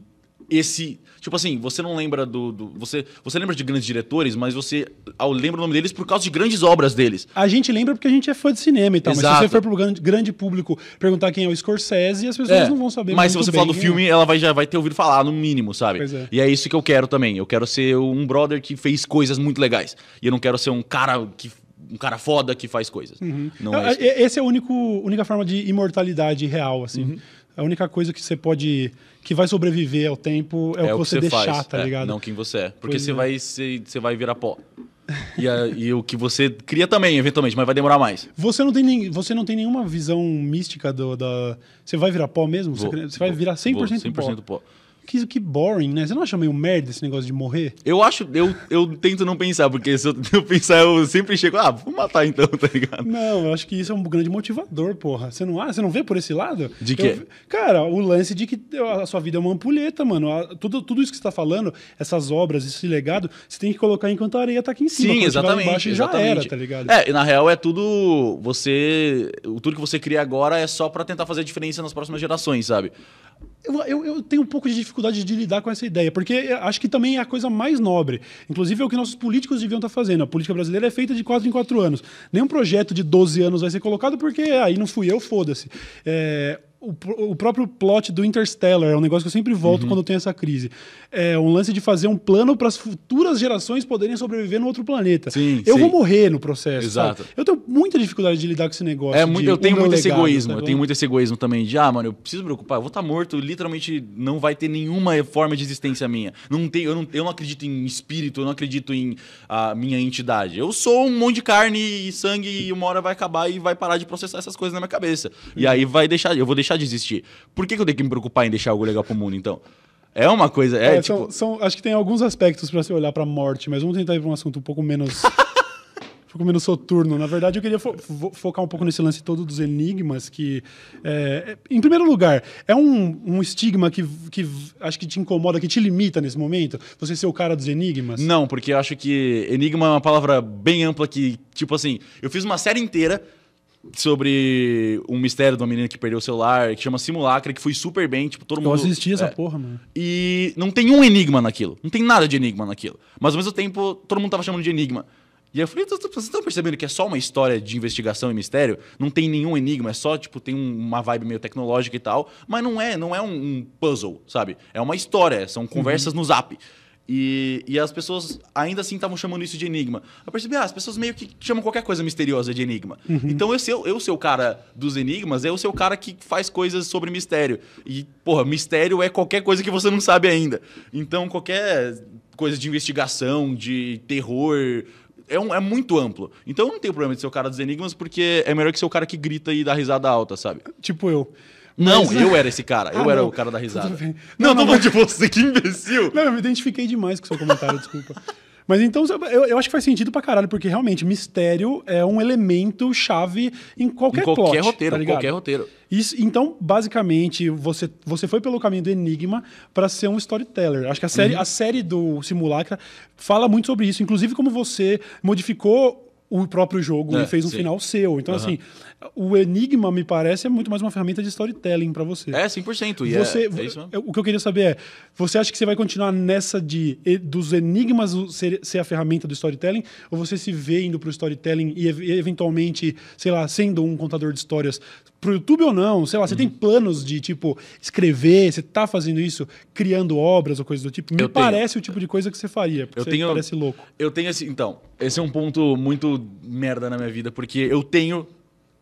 esse... Tipo assim, você não lembra do... do- você, você lembra de grandes diretores, mas você ao, lembra o nome deles por causa de grandes obras deles. A gente lembra porque a gente é fã de cinema e tal, mas se Exato. você for pro grande, grande público perguntar quem é o Scorsese, as pessoas É, não vão saber Mas se você falar do filme, ela vai, já vai ter ouvido falar, no mínimo, sabe? Pois é. E é isso que eu quero também. Eu quero ser um brother que fez coisas muito legais. E eu não quero ser um cara que. um cara foda que faz coisas. Não é. é isso. É- Esse é a único, única forma de imortalidade real, assim. Uhum. A única coisa que você pode. Que vai sobreviver ao tempo é, o que você, deixar, faz, tá é, ligado? Não quem você é. Porque Pois você é. vai ser, você vai virar pó. E, a- e o que você cria também, eventualmente, mas vai demorar mais. Você não tem, nem, você não tem nenhuma visão mística do, da. Você vai virar pó mesmo? Você, Vou- você vai virar 100%, vou, pó. 100% pó. Que, que boring, né? Você não acha meio merda esse negócio de morrer? Eu acho, eu, eu tento não pensar, porque se eu, eu pensar, eu sempre chego, ah, vou matar então, tá ligado? Não, eu acho que isso é um grande motivador, porra. Você não, ah, você não vê por esse lado? De quê? Eu- cara, o lance de que a sua vida é uma ampulheta, mano. A- tudo, tudo isso que você tá falando, essas obras, esse legado, você tem que colocar enquanto a areia tá aqui em cima. Sim, exatamente. embaixo, exatamente. já era, tá ligado? É, e na real é tudo. Você. Tudo que você cria agora é só pra tentar fazer a diferença nas próximas gerações, sabe? Eu, eu, eu tenho um pouco de dificuldade de lidar com essa ideia, porque acho que também é a coisa mais nobre. Inclusive é o que nossos políticos deviam estar fazendo. A política brasileira é feita de 4 em 4 anos. Nenhum projeto de 12 anos vai ser colocado porque aí não fui eu, foda-se. É, o, o próprio plot do Interstellar é um negócio que eu sempre Uhum. volto quando tem essa crise. É um lance de fazer um plano para as futuras gerações poderem sobreviver no outro planeta. Sim, eu sim. vou morrer no processo. Exato. sabe? Eu tenho muita dificuldade de lidar com esse negócio. É muito, eu tenho muito esse legado, egoísmo. tá eu tenho muito esse egoísmo também de, ah, mano, eu preciso me preocupar, eu vou estar morto, literalmente não vai ter nenhuma forma de existência minha. Não tem, eu, não, eu não acredito em espírito, eu não acredito em a minha entidade. Eu sou um monte de carne e sangue e uma hora vai acabar e vai parar de processar essas coisas na minha cabeça. E aí vai deixar, eu vou deixar de existir. Por que, que eu tenho que me preocupar em deixar algo legal pro mundo, então? É uma coisa, é, É, tipo... são, são- acho que tem alguns aspectos para você olhar para a morte, mas vamos tentar ir para um assunto um pouco menos. um pouco menos soturno. Na verdade, eu queria fo- fo- focar um pouco nesse lance todo dos enigmas, que, é, em primeiro lugar, é um, um estigma que, que acho que te incomoda, que te limita nesse momento? Você ser o cara dos enigmas? Não, porque eu acho que enigma é uma palavra bem ampla que, tipo assim, eu fiz uma série inteira sobre um mistério de uma menina que perdeu o celular, que chama Simulacra, que foi super bem, tipo, todo Eu mundo... assisti essa é, porra, mano. E não tem um enigma naquilo. Não tem nada de enigma naquilo. Mas ao mesmo tempo, todo mundo tava chamando de enigma. E eu falei, vocês estão percebendo que é só uma história de investigação e mistério? Não tem nenhum enigma, é só, tipo, tem um- uma vibe meio tecnológica e tal. Mas não é, não é um, um puzzle, sabe? É uma história, são conversas no zap. E, e as pessoas ainda assim estavam chamando isso de enigma. Eu percebi, ah, as pessoas meio que chamam qualquer coisa misteriosa de enigma. Então eu ser, eu ser o cara dos enigmas, eu ser o cara que faz coisas sobre mistério. E, porra, mistério é qualquer coisa que você não sabe ainda. Então qualquer coisa de investigação, de terror. É, um- é muito amplo. Então eu não tenho problema de ser o cara dos enigmas, porque é melhor que ser o cara que grita e dá risada alta, sabe? Tipo eu. Não, Mas- eu era esse cara. Eu Ah, era não. o cara da risada. Não, Não, não, não, de você, que imbecil. Não, eu me identifiquei demais com o seu comentário, desculpa. Mas então, eu, eu acho que faz sentido pra caralho, porque realmente mistério é um elemento chave em qualquer, Em qualquer plot, roteiro, tá qualquer roteiro. Isso, então, basicamente, você, você foi pelo caminho do Enigma para ser um storyteller. Acho que a série, Uhum. a série do Simulacra fala muito sobre isso, inclusive como você modificou o próprio jogo É, e fez um sim. final seu. Então, Aham. assim, o Enigma, me parece, é muito mais uma ferramenta de storytelling para você. É, 100%. E Você, é, é isso mesmo. o que eu queria saber é, você acha que você vai continuar nessa de dos enigmas o- ser, ser a ferramenta do storytelling, ou você se vê indo pro storytelling e, ev- e eventualmente, sei lá, sendo um contador de histórias pro YouTube ou não? Sei lá, você tem Uhum. planos de tipo escrever, você tá fazendo isso, criando obras ou coisas do tipo? Me Eu tenho. parece o tipo de coisa que você faria, porque Eu você tenho- parece louco. Eu tenho esse. Então, esse é um ponto muito merda na minha vida, porque eu tenho.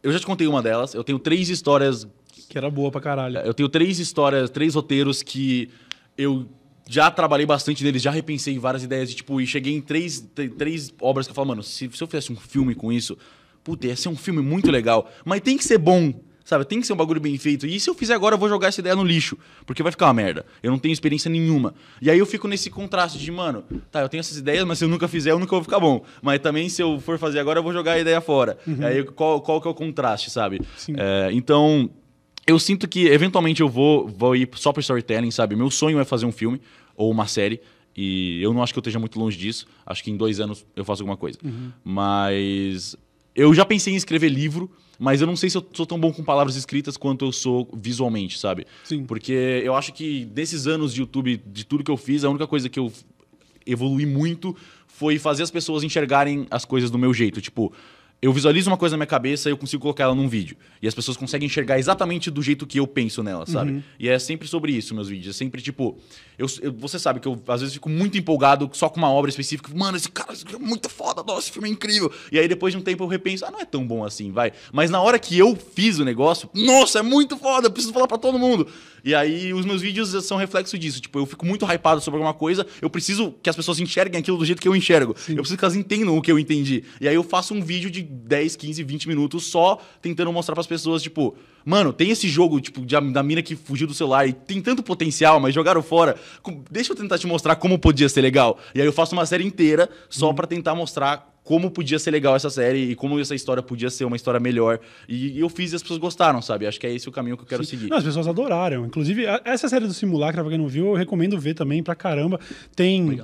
Eu já te contei uma delas. Eu tenho três histórias. Que era boa pra caralho. Eu tenho três histórias, três roteiros que eu já trabalhei bastante neles, já repensei várias ideias de tipo, e cheguei em três, três obras que eu falo, mano, se, se eu fizesse um filme com isso, puta, ia ser um filme muito legal. Mas tem que ser bom, sabe? Tem que ser um bagulho bem feito. E se eu fizer agora, eu vou jogar essa ideia no lixo, porque vai ficar uma merda. Eu não tenho experiência nenhuma. E aí eu fico nesse contraste de, mano, tá, eu tenho essas ideias, mas se eu nunca fizer, eu nunca vou ficar bom. Mas também, se eu for fazer agora, eu vou jogar a ideia fora. Uhum. Aí qual, qual que é o contraste, sabe? É, então eu sinto que eventualmente eu vou, vou ir só pro storytelling, sabe? Meu sonho é fazer um filme ou uma série. E eu não acho que eu esteja muito longe disso. Acho que em dois anos eu faço alguma coisa. Uhum. Mas eu já pensei em escrever livro, mas eu não sei se eu sou tão bom com palavras escritas quanto eu sou visualmente, sabe? Sim. Porque eu acho que nesses anos de YouTube, de tudo que eu fiz, a única coisa que eu evolui muito foi fazer as pessoas enxergarem as coisas do meu jeito. Tipo, eu visualizo uma coisa na minha cabeça e eu consigo colocar ela num vídeo. E as pessoas conseguem enxergar exatamente do jeito que eu penso nela, sabe? Uhum. E é sempre sobre isso, meus vídeos. É sempre tipo. Eu, eu, você sabe que eu às vezes fico muito empolgado só com uma obra específica. Mano, esse cara é muito foda, nossa, esse filme é incrível. E aí depois de um tempo eu repenso, ah, não é tão bom assim, vai. Mas na hora que eu fiz o negócio, nossa, é muito foda, eu preciso falar para todo mundo. E aí os meus vídeos são reflexo disso. Tipo, eu fico muito hypado sobre alguma coisa, eu preciso que as pessoas enxerguem aquilo do jeito que eu enxergo. Sim. Eu preciso que elas entendam o que eu entendi. E aí eu faço um vídeo de 10, 15, 20 minutos só tentando mostrar para as pessoas, tipo, mano, tem esse jogo, tipo, de, da mina que fugiu do celular e tem tanto potencial, mas jogaram fora. Deixa eu tentar te mostrar como podia ser legal. E aí eu faço uma série inteira só hum. para tentar mostrar como podia ser legal essa série e como essa história podia ser uma história melhor. E, e eu fiz e as pessoas gostaram, sabe? Acho que é esse o caminho que eu quero Sim. seguir. Não, as pessoas adoraram. Inclusive, essa série do Simulacra, pra quem não viu, eu recomendo ver também pra caramba. Tem,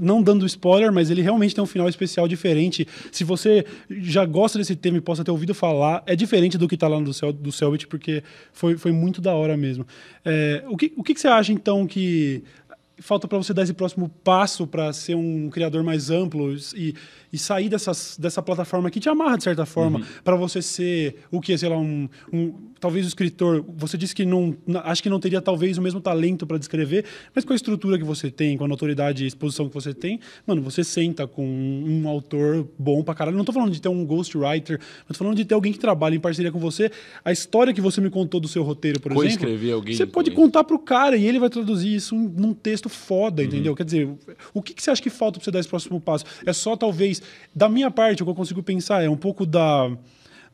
não dando spoiler, mas ele realmente tem um final especial diferente. Se você já gosta desse tema e possa ter ouvido falar, é diferente do que tá lá no Cel, do Selbit, porque foi, foi muito da hora mesmo. É, o que, o que, que você acha, então, que falta para você dar esse próximo passo para ser um criador mais amplo e e sair dessas, dessa plataforma que te amarra de certa forma, uhum. para você ser o que, sei lá, um, um, talvez o escritor. Você disse que não, acho que não teria talvez o mesmo talento para descrever, mas com a estrutura que você tem, com a notoriedade e exposição que você tem, mano, você senta com um, um autor bom pra caralho. Não tô falando de ter um ghostwriter, mas tô falando de ter alguém que trabalha em parceria com você. A história que você me contou do seu roteiro, por exemplo. escrever alguém. Você pode também. contar pro cara e ele vai traduzir isso num texto foda, uhum. entendeu? Quer dizer, o que, que você acha que falta pra você dar esse próximo passo? É só talvez da minha parte, o que eu consigo pensar é um pouco da.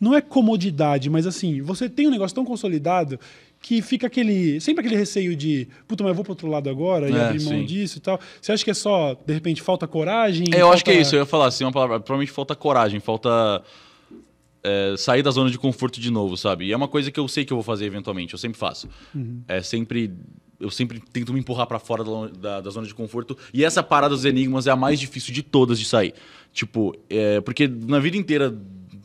Não é comodidade, mas assim, você tem um negócio tão consolidado que fica aquele. Sempre aquele receio de, puta, mas eu vou pro outro lado agora e é, abrir mão sim. disso e tal. Você acha que é só, de repente, falta coragem? É, eu falta... acho que é isso, eu ia falar assim, uma palavra. Provavelmente falta coragem, falta. É, sair da zona de conforto de novo, sabe? E é uma coisa que eu sei que eu vou fazer eventualmente, eu sempre faço. Uhum. É sempre eu sempre tento me empurrar para fora da, da, da, zona de conforto. E essa parada dos enigmas é a mais difícil de todas de sair. Tipo, é, porque na vida inteira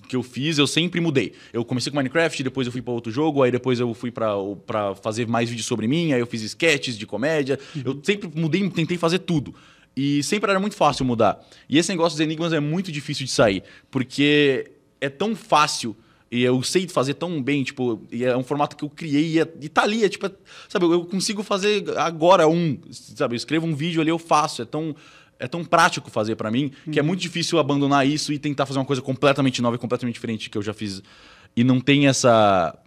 que eu fiz, eu sempre mudei. Eu comecei com Minecraft, depois eu fui para outro jogo, aí depois eu fui para fazer mais vídeos sobre mim, aí eu fiz sketches de comédia. Uhum. Eu sempre mudei, tentei fazer tudo. E sempre era muito fácil mudar. E esse negócio dos enigmas é muito difícil de sair, porque é tão fácil e eu sei fazer tão bem, tipo, e é um formato que eu criei e, é, e tá ali, é tipo, é, sabe, eu consigo fazer agora um, sabe, eu escrevo um vídeo ali, eu faço, é tão é tão prático fazer para mim que é uhum. muito difícil abandonar isso e tentar fazer uma coisa completamente nova e completamente diferente que eu já fiz e não tem essa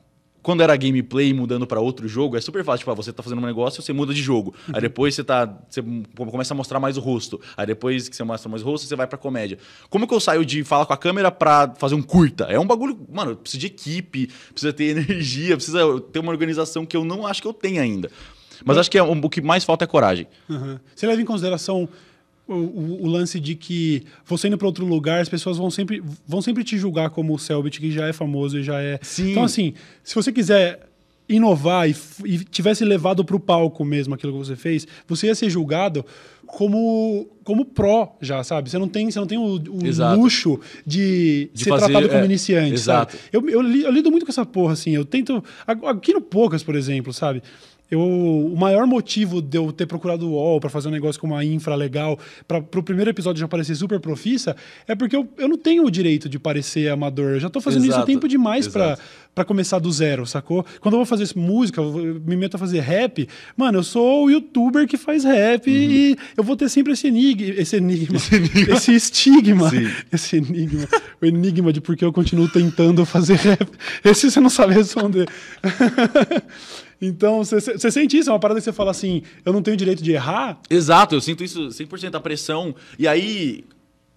quando era gameplay mudando para outro jogo, é super fácil. Tipo, ah, você tá fazendo um negócio, você muda de jogo. Uhum. Aí depois você tá. Você começa a mostrar mais o rosto. Aí depois que você mostra mais o rosto, você vai pra comédia. Como que eu saio de falar com a câmera pra fazer um curta? É um bagulho. Mano, precisa de equipe, precisa ter energia, precisa ter uma organização que eu não acho que eu tenho ainda. Mas acho que é, o que mais falta é coragem. Uhum. Você leva em consideração o, o, o, lance de que você indo para outro lugar, as pessoas vão sempre, vão sempre te julgar como o Selbit, que já é famoso e já é. Sim. Então, assim, se você quiser inovar e, e tivesse levado para o palco mesmo aquilo que você fez, você ia ser julgado como como pró já, sabe? Você não tem, você não tem o, o luxo de, de ser fazer, tratado como é, iniciante, exato. sabe? Eu, eu, eu, lido muito com essa porra, assim. Eu tento... Aqui no Poucas, por exemplo, sabe? Eu, o maior motivo de eu ter procurado o UOL para fazer um negócio com uma infra legal, para o primeiro episódio já parecer super profissa, é porque eu, eu não tenho o direito de parecer amador. Eu já estou fazendo Exato. isso tempo demais para começar do zero, sacou? Quando eu vou fazer música, eu me meto a fazer rap, mano, eu sou o youtuber que faz rap uhum. e eu vou ter sempre esse enigma, esse enigma, esse, enigma. esse estigma, Sim. esse enigma, o enigma de porque eu continuo tentando fazer rap. Esse você não sabe responder. Então, você sente isso? É uma parada que você fala assim, eu não tenho direito de errar? Exato, eu sinto isso 100% a pressão. E aí,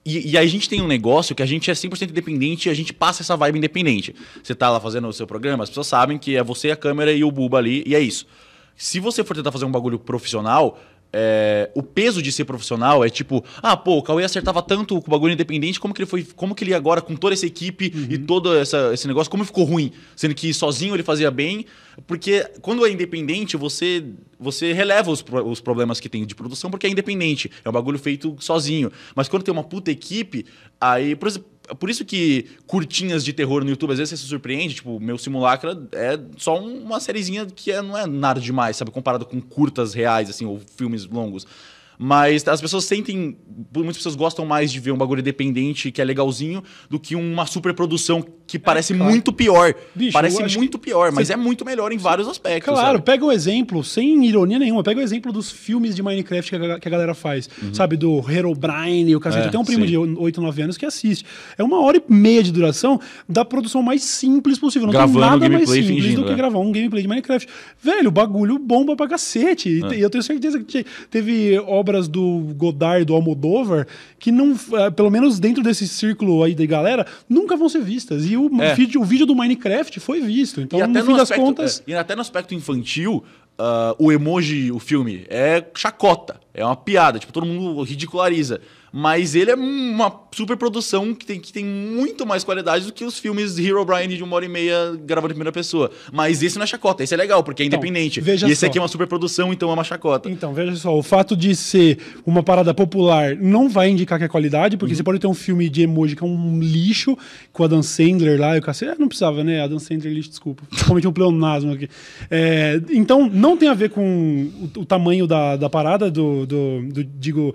e, e, aí a gente tem um negócio que a gente é 100% independente e a gente passa essa vibe independente. Você tá lá fazendo o seu programa, as pessoas sabem que é você, a câmera e o Buba ali, e é isso. Se você for tentar fazer um bagulho profissional, é, o peso de ser profissional é tipo, ah, pô, o Cauê acertava tanto com o bagulho independente, como que ele foi, como que ele agora, com toda essa equipe uhum. e todo essa, esse negócio, como ficou ruim? Sendo que sozinho ele fazia bem, porque quando é independente, você, você releva os, os problemas que tem de produção, porque é independente, é um bagulho feito sozinho. Mas quando tem uma puta equipe, aí, por exemplo, por isso que curtinhas de terror no YouTube, às vezes você se surpreende. Tipo, meu simulacra é só uma sériezinha que é, não é nada demais, sabe? Comparado com curtas reais, assim, ou filmes longos. Mas as pessoas sentem. Muitas pessoas gostam mais de ver um bagulho independente que é legalzinho do que uma superprodução que parece é, claro. muito pior. Bicho, parece muito pior, mas é muito melhor em vários aspectos. Claro, sabe? pega o um exemplo, sem ironia nenhuma, pega o exemplo dos filmes de Minecraft que a, que a galera faz. Uhum. Sabe, do Herobrine, o cacete. É, Tem um primo sim. de 8, 9 anos que assiste. É uma hora e meia de duração da produção mais simples possível. Não Gravando tem nada mais simples fingindo, do que é. gravar um gameplay de Minecraft. Velho, o bagulho bomba pra cacete. É. E eu tenho certeza que teve obras do Godard, do Almodóvar, que não, é, pelo menos dentro desse círculo aí da galera, nunca vão ser vistas. E o, é. vídeo, o vídeo do Minecraft foi visto. Então, no fim no das aspecto, contas. É, e até no aspecto infantil, uh, o emoji, o filme, é chacota. É uma piada. Tipo, todo mundo ridiculariza. Mas ele é uma super produção que tem, que tem muito mais qualidade do que os filmes Hero Brian de uma hora e meia gravado em primeira pessoa. Mas esse não é chacota, esse é legal, porque é então, independente. Veja e esse só. aqui é uma super produção, então é uma chacota. Então, veja só, o fato de ser uma parada popular não vai indicar que é qualidade, porque uhum. você pode ter um filme de emoji que é um lixo, com a Dan Sandler lá e o cacete. É, não precisava, né? A Dan Sandler lixo, desculpa. Cometi um pleonasmo aqui. É, então, não tem a ver com o, o tamanho da, da parada, do, do, do digo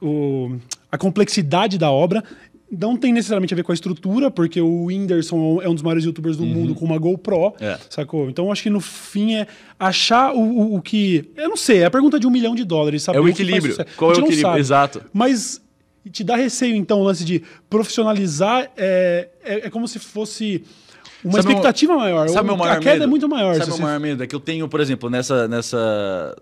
o, a complexidade da obra não tem necessariamente a ver com a estrutura, porque o Whindersson é um dos maiores youtubers do uhum. mundo com uma GoPro, é. sacou? Então acho que no fim é achar o, o, o, que. Eu não sei, é a pergunta de um milhão de dólares, sabe? É o equilíbrio. Qual é o equilíbrio? Sabe. Exato. Mas te dá receio, então, o lance de profissionalizar é, é, é como se fosse. Uma sabe expectativa maior. Sabe o, meu maior a queda medo? é muito maior. Sabe o meu maior medo? É que eu tenho, por exemplo, nessa, nessa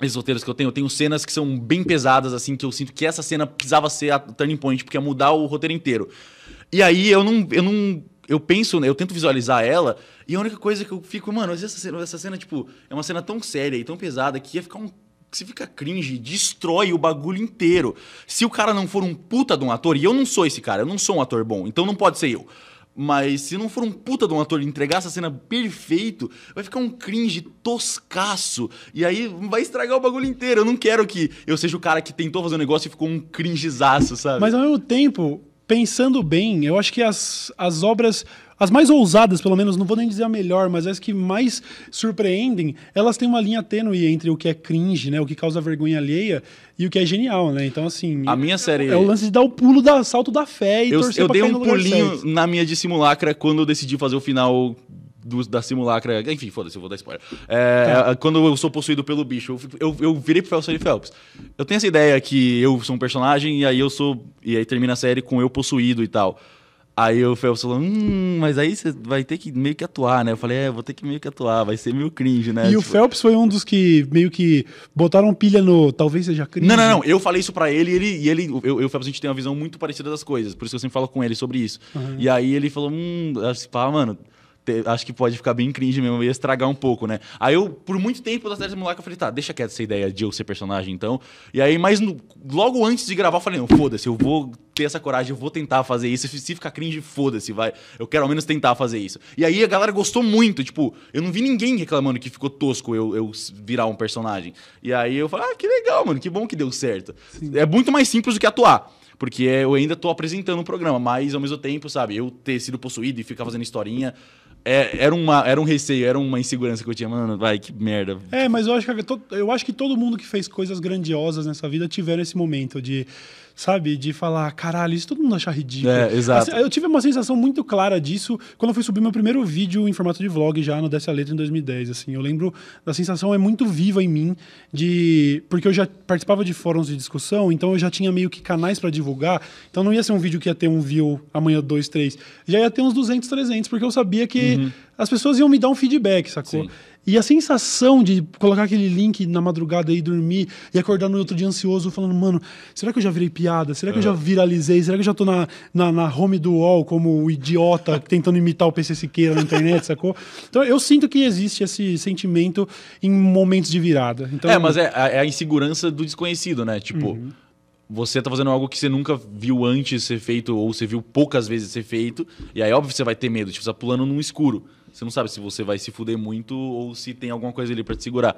esses roteiros que eu tenho, eu tenho cenas que são bem pesadas, assim, que eu sinto que essa cena precisava ser a turning point, porque ia mudar o roteiro inteiro. E aí eu não. Eu não. Eu penso, eu tento visualizar ela, e a única coisa que eu fico, mano, essa cena, essa cena, tipo, é uma cena tão séria e tão pesada que ia ficar um se fica cringe, destrói o bagulho inteiro. Se o cara não for um puta de um ator, e eu não sou esse cara, eu não sou um ator bom, então não pode ser eu. Mas se não for um puta de um ator entregar essa cena perfeito, vai ficar um cringe toscaço. E aí vai estragar o bagulho inteiro. Eu não quero que eu seja o cara que tentou fazer um negócio e ficou um cringezaço, sabe? Mas ao mesmo tempo, pensando bem, eu acho que as, as obras as mais ousadas, pelo menos, não vou nem dizer a melhor, mas as que mais surpreendem, elas têm uma linha tênue entre o que é cringe, né? O que causa vergonha alheia e o que é genial, né? Então, assim. A minha série. É o lance de dar o pulo da salto da fé e eu, torcer Eu dei um pulinho na minha de simulacra quando eu decidi fazer o final do, da simulacra. Enfim, foda-se, eu vou dar spoiler. É, tá. Quando eu sou possuído pelo bicho, eu, eu, eu virei pro Felps Phelps. Eu tenho essa ideia que eu sou um personagem e aí eu sou. E aí termina a série com eu possuído e tal. Aí o Phelps falou, hum, mas aí você vai ter que meio que atuar, né? Eu falei, é, vou ter que meio que atuar, vai ser meio cringe, né? E tipo... o Phelps foi um dos que meio que botaram pilha no talvez seja cringe. Não, não, não. Eu falei isso pra ele e ele, e ele eu, eu e o Phelps, a gente tem uma visão muito parecida das coisas. Por isso que eu sempre falo com ele sobre isso. Uhum. E aí ele falou, hum, assim, pá, mano, acho que pode ficar bem cringe mesmo, ia estragar um pouco, né? Aí eu, por muito tempo da série Simulacra, eu falei, tá, deixa quieto essa ideia de eu ser personagem, então. E aí, mas no, logo antes de gravar, eu falei, não, foda-se, eu vou ter essa coragem, eu vou tentar fazer isso. Se ficar cringe, foda-se, vai. Eu quero ao menos tentar fazer isso. E aí a galera gostou muito, tipo, eu não vi ninguém reclamando que ficou tosco eu, eu virar um personagem. E aí eu falei, ah, que legal, mano, que bom que deu certo. Sim. É muito mais simples do que atuar porque eu ainda tô apresentando o programa, mas ao mesmo tempo, sabe, eu ter sido possuído e ficar fazendo historinha, é, era, uma, era um receio, era uma insegurança que eu tinha. Mano, vai, que merda. É, mas eu acho que, eu acho que todo mundo que fez coisas grandiosas nessa vida tiveram esse momento de sabe? De falar, caralho, isso todo mundo achar ridículo. É, exato. Assim, eu tive uma sensação muito clara disso quando eu fui subir meu primeiro vídeo em formato de vlog já no Desce a Letra em 2010, assim. Eu lembro da sensação é muito viva em mim de... Porque eu já participava de fóruns de discussão, então eu já tinha meio que canais para divulgar, então não ia ser um vídeo que ia ter um view amanhã, dois, três. Já ia ter uns 200, 300, porque eu sabia que uhum. as pessoas iam me dar um feedback, sacou? Sim. E a sensação de colocar aquele link na madrugada e dormir e acordar no outro dia ansioso, falando, mano, será que eu já virei piada? Será que eu já viralizei? Será que eu já tô na, na, na home do UOL como o idiota tentando imitar o PC Siqueira na internet, sacou? Então eu sinto que existe esse sentimento em momentos de virada. Então, É, mas é, a- é a insegurança do desconhecido, né? Tipo, Uhum. você tá fazendo algo que você nunca viu antes ser feito, ou você viu poucas vezes ser feito, e aí, óbvio, você vai ter medo. Tipo, você tá pulando num escuro. Você não sabe se você vai se fuder muito ou se tem alguma coisa ali pra te segurar.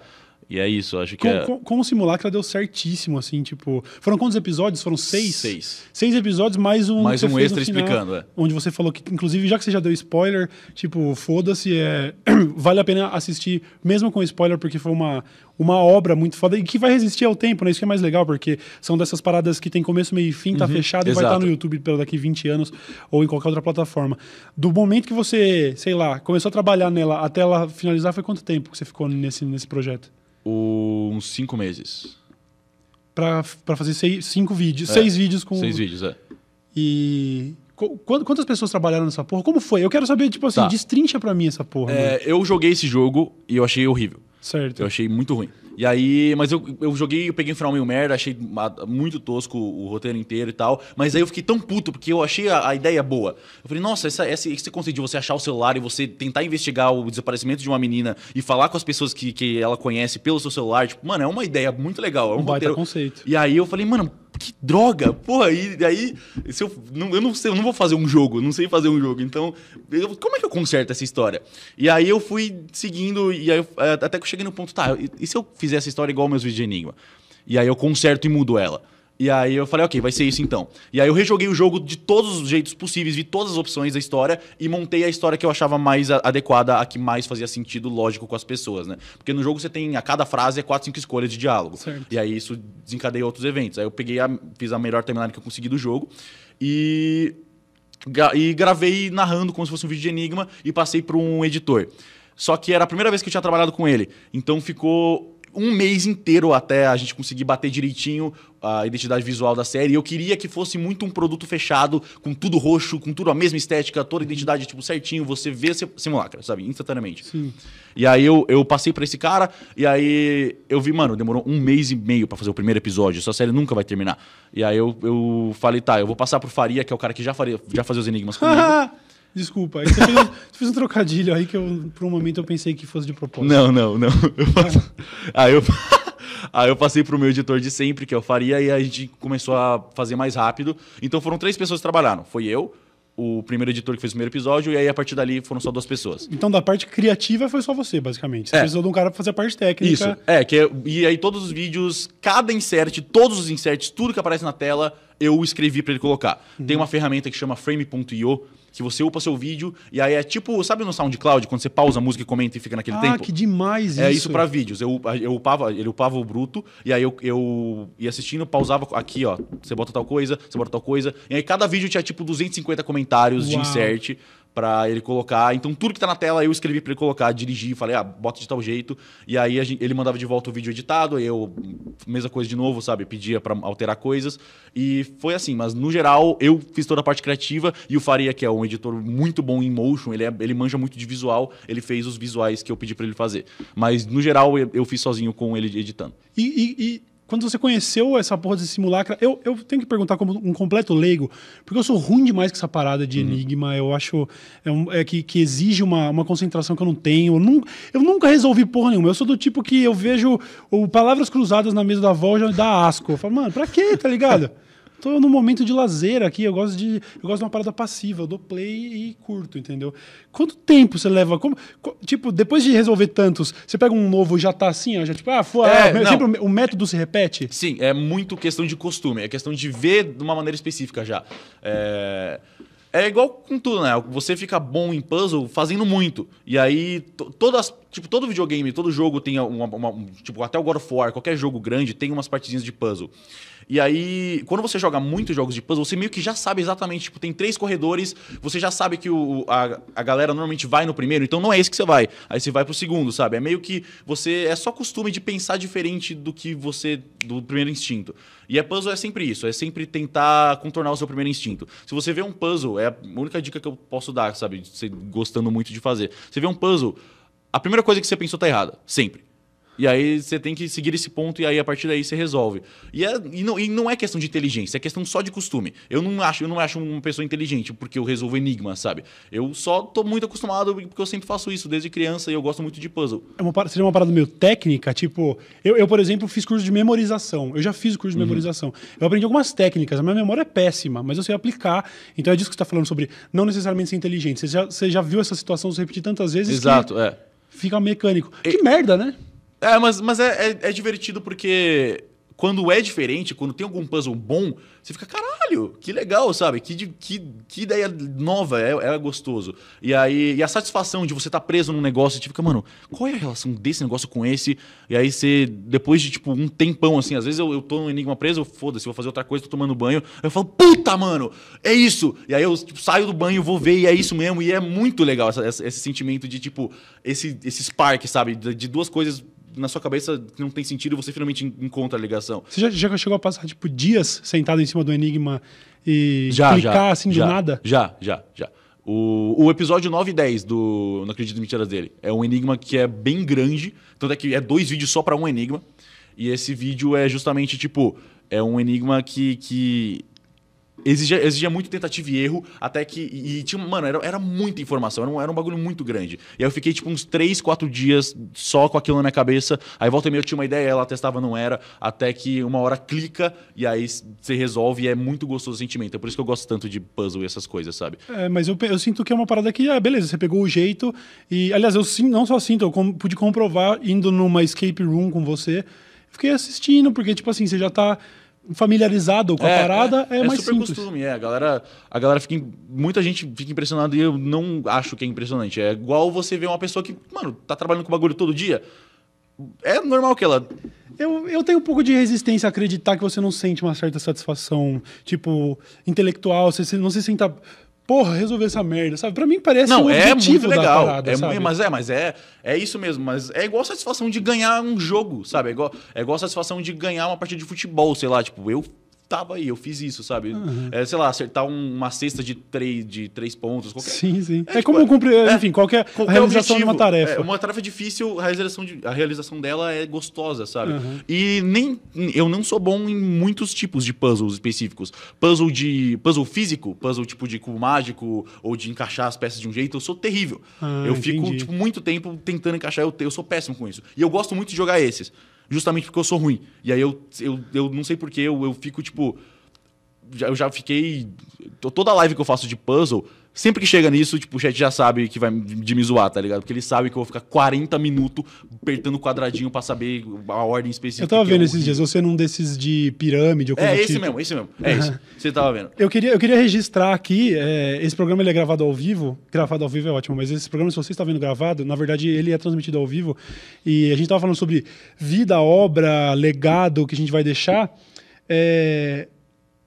E é isso, acho que Com, é. com, com o Simulacra deu certíssimo, assim, tipo. Foram quantos episódios? Foram seis? Seis. Seis episódios, mais um. Mais um extra final, explicando, é. Onde você falou que, inclusive, já que você já deu spoiler, tipo, foda-se, é, vale a pena assistir, mesmo com spoiler, porque foi uma, uma obra muito foda e que vai resistir ao tempo, né? Isso que é mais legal, porque são dessas paradas que tem começo, meio e fim, tá fechado e vai Uhum. estar no YouTube pelo daqui 20 anos ou em qualquer outra plataforma. Do momento que você, sei lá, começou a trabalhar nela até ela finalizar, foi quanto tempo que você ficou nesse, nesse projeto? O- uns cinco meses. Pra, pra fazer seis, cinco vídeos, É, seis vídeos com. Seis vídeos, é. E. qu- quant- Quantas pessoas trabalharam nessa porra? Como foi? Eu quero saber, tipo assim, Tá. destrincha pra mim essa porra. É, Eu joguei esse jogo e eu achei horrível. Certo. Eu achei muito ruim. E aí, mas eu, eu joguei, eu peguei um final meio merda, achei muito tosco o roteiro inteiro e tal. Mas aí eu fiquei tão puto, porque eu achei a, a ideia boa. Eu falei, nossa, essa, essa, esse conceito de você achar o celular e você tentar investigar o desaparecimento de uma menina e falar com as pessoas que, que ela conhece pelo seu celular, tipo, mano, é uma ideia muito legal. É um, Um baita roteiro. conceito. E aí eu falei, mano, que droga, porra, e aí se eu, não, eu, não sei, eu não vou fazer um jogo, não sei fazer um jogo, então eu- como é que eu conserto essa história? E aí eu fui seguindo, e aí é, até que cheguei no ponto, tá, e, se eu fizer essa história igual meus vídeos de Enigma? E aí eu conserto e mudo ela. E aí eu falei, ok, vai ser isso então. E aí eu rejoguei o jogo de todos os jeitos possíveis, vi todas as opções da história e montei a história que eu achava mais adequada, a que mais fazia sentido lógico com as pessoas, né? Porque no jogo você tem, a cada frase é quatro, cinco escolhas de diálogo. Certo. E aí isso desencadeia outros eventos. Aí eu peguei, a, fiz a melhor timeline que eu consegui do jogo e, e gravei narrando como se fosse um vídeo de Enigma e passei para um editor. Só que era a primeira vez que eu tinha trabalhado com ele. Então ficou um mês inteiro até a gente conseguir bater direitinho a identidade visual da série. E eu queria que fosse muito um produto fechado, com tudo roxo, com tudo a mesma estética, toda a identidade tipo certinho, você vê simulacra, sabe? Instantaneamente. Sim. E aí eu, eu passei pra esse cara, e aí eu vi, mano, demorou um mês e meio pra fazer o primeiro episódio, essa série nunca vai terminar. E aí eu, eu falei, tá, eu vou passar pro Faria, que é o cara que já, faria, já fazia os enigmas comigo. Desculpa, aí você fez, um, você fez um trocadilho aí que eu, por um momento eu pensei que fosse de propósito. Não, não, não. Eu passo- aí, eu... aí eu passei pro meu editor de sempre, que o Faria, e aí a gente começou a fazer mais rápido. Então foram três pessoas que trabalharam. Foi eu, o primeiro editor que fez o primeiro episódio, e aí a partir dali foram só duas pessoas. Então, da parte criativa foi só você, basicamente. Você É. precisou de um cara pra fazer a parte técnica. Isso. É, que é- e aí todos os vídeos, cada insert, todos os inserts, tudo que aparece na tela, eu escrevi pra ele colocar. Tem uma ferramenta que chama frame.io, que você upa seu vídeo e aí é tipo, sabe no SoundCloud, quando você pausa a música e comenta e fica naquele Ah, tempo? que demais isso. É isso pra vídeos. Eu, eu upava, ele upava o bruto, e aí eu, eu ia assistindo, pausava aqui, ó. Você bota tal coisa, você bota tal coisa. E aí cada vídeo tinha tipo 250 comentários de Uau. insert pra ele colocar. Então tudo que tá na tela eu escrevi pra ele colocar, dirigi, falei, ah, bota de tal jeito. E aí gente- ele mandava de volta o vídeo editado, eu, mesma coisa de novo, sabe? Pedia pra alterar coisas. E foi assim, mas no geral eu fiz toda a parte criativa e o Faria, que é um editor muito bom em motion, ele, é- ele manja muito de visual, ele fez os visuais que eu pedi pra ele fazer. Mas no geral eu, eu fiz sozinho com ele editando. E, e- e quando você conheceu essa porra desse simulacra, eu, eu tenho que perguntar como um completo leigo, porque eu sou ruim demais com essa parada de enigma. Eu acho é um- é que, que exige uma, uma concentração que eu não tenho. Eu, nun- eu nunca resolvi porra nenhuma. Eu sou do tipo que eu vejo o palavras cruzadas na mesa da avó já dá asco. Eu falo, mano, pra quê, tá ligado? Tô num momento de lazer aqui, eu gosto de eu gosto de uma parada passiva, eu dou play e curto, entendeu? Quanto tempo você leva? Como, co- tipo, depois de resolver tantos, você pega um novo e já tá assim, ó, já tipo, ah, foi, É, ah, sempre o- o método se repete? Sim, é muito questão de costume, é questão de ver de uma maneira específica já. É, é igual com tudo, né? Você fica bom em puzzle fazendo muito. E aí, to- todas, tipo, todo videogame, todo jogo tem uma, uma- um- Tipo, até o God of War, qualquer jogo grande tem umas partidinhas de puzzle. E aí, quando você joga muitos jogos de puzzle, você meio que já sabe exatamente, tipo, tem três corredores, você já sabe que o, a, a galera normalmente vai no primeiro, então não é esse que você vai. Aí você vai pro segundo, sabe? É meio que você. É só costume de pensar diferente do que você. do primeiro instinto. E a puzzle é sempre isso, é sempre tentar contornar o seu primeiro instinto. Se você vê um puzzle, é a única dica que eu posso dar, sabe? Você gostando muito de fazer. Você vê um puzzle, a primeira coisa que você pensou tá errada. Sempre. E aí você tem que seguir esse ponto e aí a partir daí você resolve. E, é, e, não, e não é questão de inteligência, é questão só de costume. Eu não acho, eu não acho uma pessoa inteligente porque eu resolvo enigma, sabe? Eu só tô muito acostumado porque eu sempre faço isso desde criança e eu gosto muito de puzzle. É uma, seria uma parada meio técnica, tipo, eu, eu, por exemplo, fiz curso de memorização. Eu já fiz o curso de uhum. memorização. Eu aprendi algumas técnicas, a minha memória é péssima, mas eu sei aplicar. Então é disso que você está falando sobre não necessariamente ser inteligente. Você já, você já viu essa situação se repetir tantas vezes Exato, é. Fica mecânico. E... Que merda, né? É, mas, mas é, é, é, divertido porque quando é diferente, quando tem algum puzzle bom, você fica, caralho, que legal, sabe? Que, que, que ideia nova, é, é gostoso. E aí, e a satisfação de você estar tá preso num negócio, fica, mano, qual é a relação desse negócio com esse? E aí você, depois de tipo um tempão, assim, às vezes eu, eu tô no Enigma preso, foda-se, vou fazer outra coisa, tô tomando banho, eu falo, puta, mano, é isso! E aí eu tipo, saio do banho, vou ver, e é isso mesmo, e é muito legal essa, essa, esse sentimento de, tipo, esse, esse spark, sabe? de, de duas coisas na sua cabeça não tem sentido e você finalmente encontra a ligação. Você já, já chegou a passar, tipo, dias sentado em cima do Enigma e já, clicar já, assim já, de nada? Já, já, já. O, o episódio 9 e 10 do Não Acredito em Mentiras dele é um enigma que é bem grande, tanto é que é dois vídeos só para um enigma. E esse vídeo é justamente, tipo, é um enigma que, que Exigia, exigia muito tentativa e erro, até que. E, tinha. Mano, era, era muita informação, era um, era um bagulho muito grande. E aí eu fiquei, tipo, uns 3, 4 dias só com aquilo na minha cabeça. Aí volta e meia eu tinha uma ideia, ela testava, não era. Até que uma hora clica e aí você resolve e é muito gostoso o sentimento. É por isso que eu gosto tanto de puzzle e essas coisas, sabe? É, mas eu, eu sinto que é uma parada que, ah, beleza, você pegou o jeito. E, aliás, eu não só sinto, eu com, pude comprovar indo numa escape room com você. Fiquei assistindo, porque, tipo assim, você já tá familiarizado com a é, parada, é, é, é mais super simples. costume, é. A galera, a galera fica. Muita gente fica impressionada e eu não acho que é impressionante. É igual você ver uma pessoa que, mano, tá trabalhando com bagulho todo dia. É normal que ela. Eu, eu tenho um pouco de resistência a acreditar que você não sente uma certa satisfação, tipo, intelectual, você não se senta porra, resolver essa merda, sabe? Pra mim parece não, um é muito legal. Parada, é, mas é, mas é, é isso mesmo. Mas é igual a satisfação de ganhar um jogo, sabe? É igual, é igual a satisfação de ganhar uma partida de futebol, sei lá. Tipo, eu tava aí, eu fiz isso, sabe? Uhum. É, sei lá, acertar um, uma cesta de três, de três pontos. Qualquer... Sim, sim. É, é tipo, como cumprir, é, enfim, qualquer, qualquer realização objetivo. de uma tarefa. É uma tarefa difícil, a realização, de, a realização dela é gostosa, sabe? Uhum. E nem eu não sou bom em muitos tipos de puzzles específicos. Puzzle de puzzle físico, puzzle tipo de cubo mágico ou de encaixar as peças de um jeito, eu sou terrível. Ah, eu fico tipo muito tempo tentando encaixar, eu, eu sou péssimo com isso. E eu gosto muito de jogar esses justamente porque eu sou ruim. E aí eu, eu, eu não sei porquê, eu, eu fico, tipo, eu já fiquei. Toda live que eu faço de puzzle, sempre que chega nisso, tipo, o chat já sabe que vai de me zoar, tá ligado? Porque ele sabe que eu vou ficar 40 minutos apertando o quadradinho para saber a ordem específica. Eu tava vendo esses dias, você num desses de pirâmide ou coisa É, esse tipo. mesmo, esse mesmo. É isso. Você tava vendo. Eu queria, eu queria registrar aqui, é, esse programa ele é gravado ao vivo. Gravado ao vivo é ótimo, mas esse programa, se você está vendo gravado, na verdade ele é transmitido ao vivo. E a gente tava falando sobre vida, obra, legado que a gente vai deixar. É,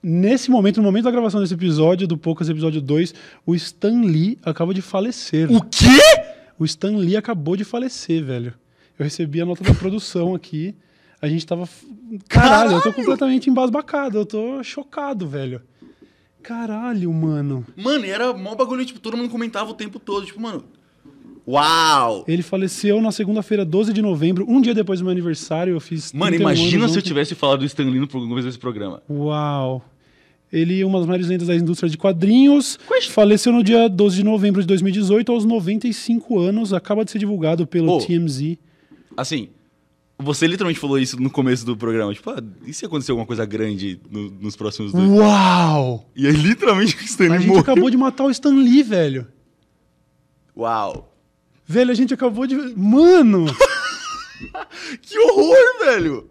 Nesse momento, no momento da gravação desse episódio, do Poucas Episódio 2, o Stan Lee acaba de falecer. O quê? O Stan Lee acabou de falecer, velho. Eu recebi a nota da produção aqui. A gente tava. Caralho, Caralho, eu tô completamente embasbacado. Eu tô chocado, velho. Caralho, mano. Mano, era mó bagulho, tipo, todo mundo comentava o tempo todo. Tipo, mano, Uau! Ele faleceu na segunda-feira, 12 de novembro, um dia depois do meu aniversário. Eu fiz. Mano, imagina se eu tivesse falado do Stan Lee no começo desse programa. Uau! Ele, é uma das maiores lendas da indústria de quadrinhos, faleceu no dia 12 de novembro de 2018, aos 95 anos. Acaba de ser divulgado pelo oh, TMZ. Assim, você literalmente falou isso no começo do programa. Tipo, ah, e se acontecer alguma coisa grande no, nos próximos dois? Uau! E aí, literalmente, o Stan Lee A gente acabou de matar o Stan Lee, velho. Uau! Velho, a gente acabou de. Mano! que horror, velho!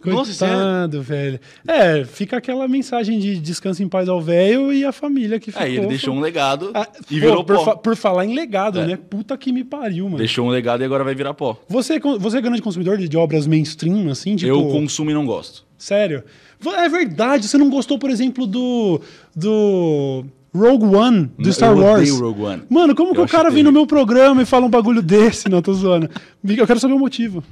Coitado, Nossa, velho. É, fica aquela mensagem de descanso em paz ao velho e a família que ficou. É, ele deixou um legado ah, e pô, virou por pó. Fa por falar em legado, é. né? Puta que me pariu, mano. Deixou um legado e agora vai virar pó. Você, você é grande consumidor de, de obras mainstream, assim? Tipo... Eu consumo e não gosto. Sério? É verdade, você não gostou, por exemplo, do... do... Rogue One, do Star eu Wars. Rogue One. Mano, como eu que o cara vem no meu programa e fala um bagulho desse? Não, tô zoando. Eu quero saber o motivo.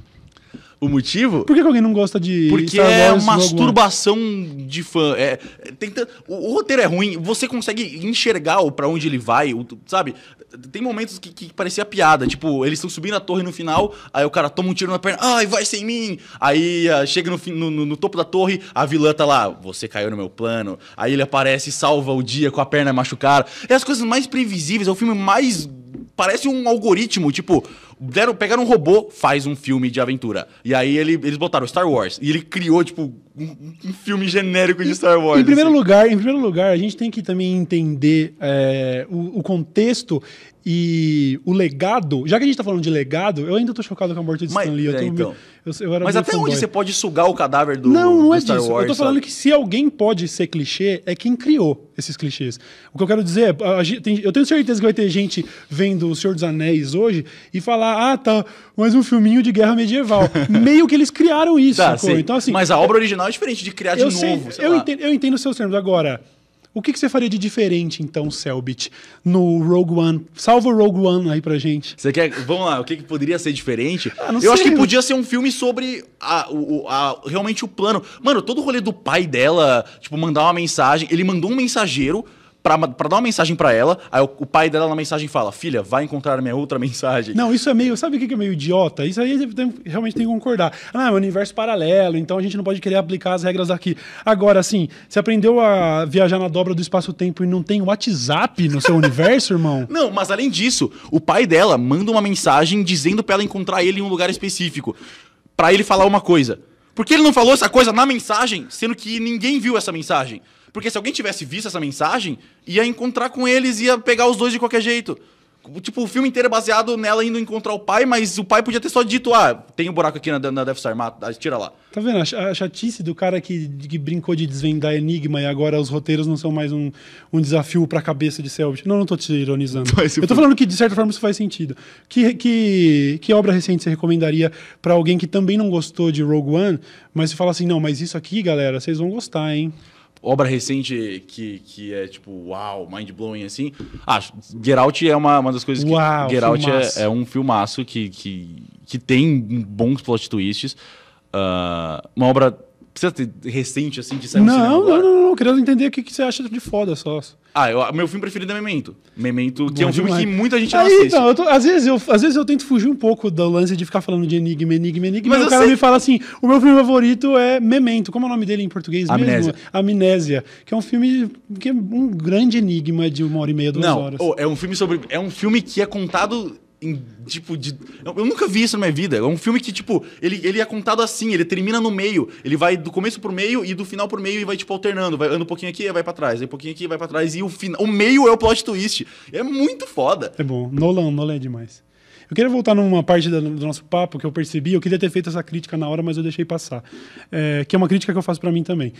O motivo? Por que, que alguém não gosta de Porque Star é Wars masturbação de fã. É, tem o, o roteiro é ruim, você consegue enxergar pra onde ele vai, o- sabe? Tem momentos que, que parecia piada, tipo, eles estão subindo a torre no final, aí o cara toma um tiro na perna, ai, vai sem mim! Aí ah, chega no, no- no- no topo da torre, a vilã tá lá, você caiu no meu plano. Aí ele aparece e salva o dia com a perna machucada. É as coisas mais previsíveis, é o filme mais. Parece um algoritmo, tipo, deram, pegaram um robô, faz um filme de aventura. E aí ele- eles botaram Star Wars. E ele criou, tipo, um, um filme genérico de Star Wars. Em primeiro assim. lugar, em primeiro lugar, a gente tem que também entender é, o, o contexto e o legado. Já que a gente tá falando de legado, eu ainda tô chocado com a morte de Mas- Stan Lee. Eu é, então. eu- eu Mas até onde você pode sugar o cadáver do, Não, não do é Star disso. Wars? eu tô falando sabe? que se alguém pode ser clichê, é quem criou esses clichês. O que eu quero dizer é, eu tenho certeza que vai ter gente vendo O Senhor dos Anéis hoje e falar, ah, tá, mais um filminho de guerra medieval. Meio que eles criaram isso, Tá. Então, assim, Mas a obra original é diferente de criar de eu novo, sei, eu entendo, eu entendo os seus termos. Agora, o que, que você faria de diferente, então, Selbit, no Rogue One? Salva o Rogue One aí pra gente. Você quer. Vamos lá, o que, que poderia ser diferente? Ah, eu acho sei. que podia ser um filme sobre a, o- a- realmente o plano. Mano, todo o rolê do pai dela, tipo, mandar uma mensagem. Ele mandou um mensageiro pra, pra dar uma mensagem pra ela. Aí o, o pai dela na mensagem fala: Filha, vai encontrar minha outra mensagem. Não, isso é meio. Sabe o que é meio idiota? Isso aí realmente tem que concordar. Ah, é um universo paralelo, então a gente não pode querer aplicar as regras daqui. Agora, assim, você aprendeu a viajar na dobra do espaço-tempo e não tem WhatsApp no seu universo, irmão? Não, mas além disso, o pai dela manda uma mensagem dizendo pra ela encontrar ele em um lugar específico. Pra ele falar uma coisa. Por que ele não falou essa coisa na mensagem, sendo que ninguém viu essa mensagem? Porque se alguém tivesse visto essa mensagem, ia encontrar com eles, ia pegar os dois de qualquer jeito. Tipo, o filme inteiro é baseado nela indo encontrar o pai, mas o pai podia ter só dito: ah, tem um buraco aqui na, na Death Star, mata, tira lá. Tá vendo? A ch- A chatice do cara que, que brincou de desvendar enigma e agora os roteiros não são mais um, um desafio pra cabeça de Selbit. Não, não tô te ironizando. Eu tô falando que, de certa forma, isso faz sentido. Que, que, que obra recente você recomendaria pra alguém que também não gostou de Rogue One, mas fala assim, não, mas isso aqui, galera, vocês vão gostar, hein? Obra recente que, que é tipo, uau, mind-blowing assim. Ah, Get Out é uma, uma das coisas que. Uau, Get Out é, é um filmaço que, que, que tem bons plot twists. Ah, uma obra. Precisa ter recente, assim, de sair no cinema Não, não, não, não. Queria entender o que, que você acha de foda só. Ah, eu- meu filme preferido é Memento. Memento, que é Bom um filme demais. que muita gente não Aí, assiste. então, tô- às, vezes eu, às vezes eu tento fugir um pouco do lance de ficar falando de enigma, enigma, enigma. Mas o cara sei- me fala assim: o meu filme favorito é Memento. Como é o nome dele em português Amnésia. mesmo? Amnésia. Que é um filme que é um grande enigma de uma hora e meia, duas Não, horas. oh, é um filme sobre. É um filme que é contado em. Tipo, de. Eu, eu nunca vi isso na minha vida. É um filme que, tipo, ele, ele é contado assim, ele termina no meio. Ele vai do começo pro meio e do final pro meio e vai, tipo, alternando. Vai anda um pouquinho aqui, vai pra trás. Um pouquinho aqui, vai pra trás. E o final. O meio é o plot twist. É muito foda. É bom. Nolan, Nolan é demais. Eu queria voltar numa parte do nosso papo que eu percebi. Eu queria ter feito essa crítica na hora, mas eu deixei passar. É, que é uma crítica que eu faço pra mim também.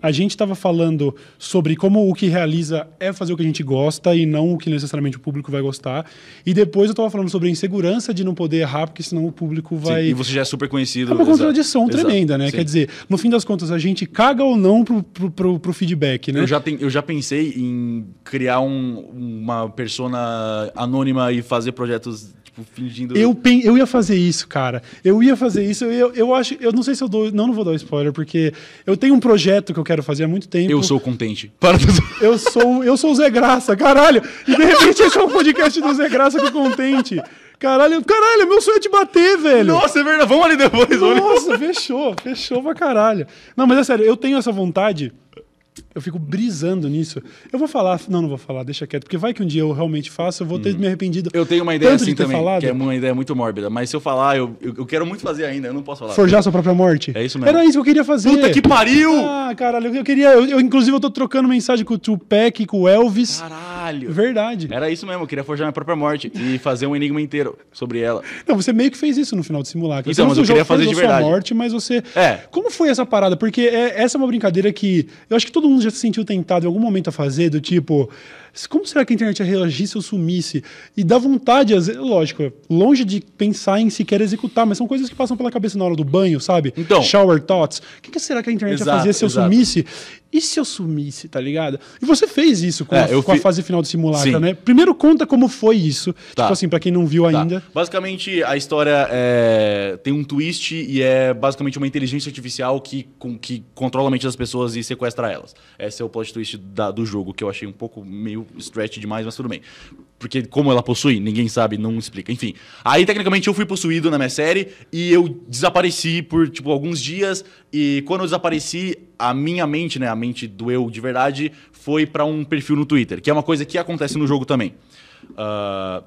A gente estava falando sobre como o que realiza é fazer o que a gente gosta e não o que necessariamente o público vai gostar. E depois eu estava falando sobre a insegurança de não poder errar, porque senão o público Sim, vai. e você já é super conhecido. É uma contradição Exato. tremenda, né? Sim. Quer dizer, no fim das contas, a gente caga ou não pro, pro, pro, pro feedback, né? Eu já, ten- eu já pensei em criar um- uma persona anônima e fazer projetos, tipo, fingindo. Eu, pen- eu ia fazer isso, cara. Eu ia fazer isso. Eu, eu acho. Eu não sei se eu dou. Não, não vou dar spoiler, porque eu tenho um projeto que eu quero fazer há muito tempo. Eu sou contente. Para. Eu sou, eu sou o Zé Graça, caralho. E de repente esse é um podcast do Zé Graça com contente. Caralho, caralho, meu sonho é te bater, velho. Nossa, é verdade. Vamos ali depois. ali. Nossa, fechou, fechou pra caralho. Não, mas é sério, eu tenho essa vontade. Eu fico brisando nisso. Eu vou falar, não, não vou falar, deixa quieto, porque vai que um dia eu realmente faço, eu vou ter me arrependido. Eu tenho uma ideia assim também, falado. que é uma ideia muito mórbida. Mas se eu falar, eu, eu, eu quero muito fazer ainda, eu não posso falar. Forjar sua própria morte. É isso mesmo. Era isso que eu queria fazer. Puta que pariu! Ah, caralho, eu queria. Eu, eu, inclusive, eu tô trocando mensagem com o Tupac, com o Elvis. Caralho! Verdade. Era isso mesmo, eu queria forjar minha própria morte e fazer um enigma inteiro sobre ela. Não, você meio que fez isso no final do simulacro. Então, mas eu queria fazer de forjou sua verdade. morte, mas você. É. Como foi essa parada? Porque é- essa é uma brincadeira que eu acho que todo mundo já se sentiu tentado em algum momento a fazer, do tipo. Como será que a internet ia reagir se eu sumisse? E dá vontade, às vezes, lógico, longe de pensar em sequer executar, mas são coisas que passam pela cabeça na hora do banho, sabe? Então. Shower thoughts. O que, que será que a internet ia Exato, fazer se eu exato. sumisse? E se eu sumisse, tá ligado? E você fez isso com, É, a, com a fi- fase final do simulacro, Sim. né? Primeiro conta como foi isso. Tá. Tipo assim, pra quem não viu Tá. ainda. Basicamente, a história é... tem um twist e é basicamente uma inteligência artificial que, com- que controla a mente das pessoas e sequestra elas. Esse é o plot twist da- do jogo, que eu achei um pouco meio stretch demais, mas tudo bem. Porque como ela possui, ninguém sabe, não explica. Enfim. Aí, tecnicamente, eu fui possuído na minha série e eu desapareci por, tipo, alguns dias. E quando eu desapareci, a minha mente, né, a mente do eu de verdade, foi pra um perfil no Twitter, que é uma coisa que acontece no jogo também. Ah,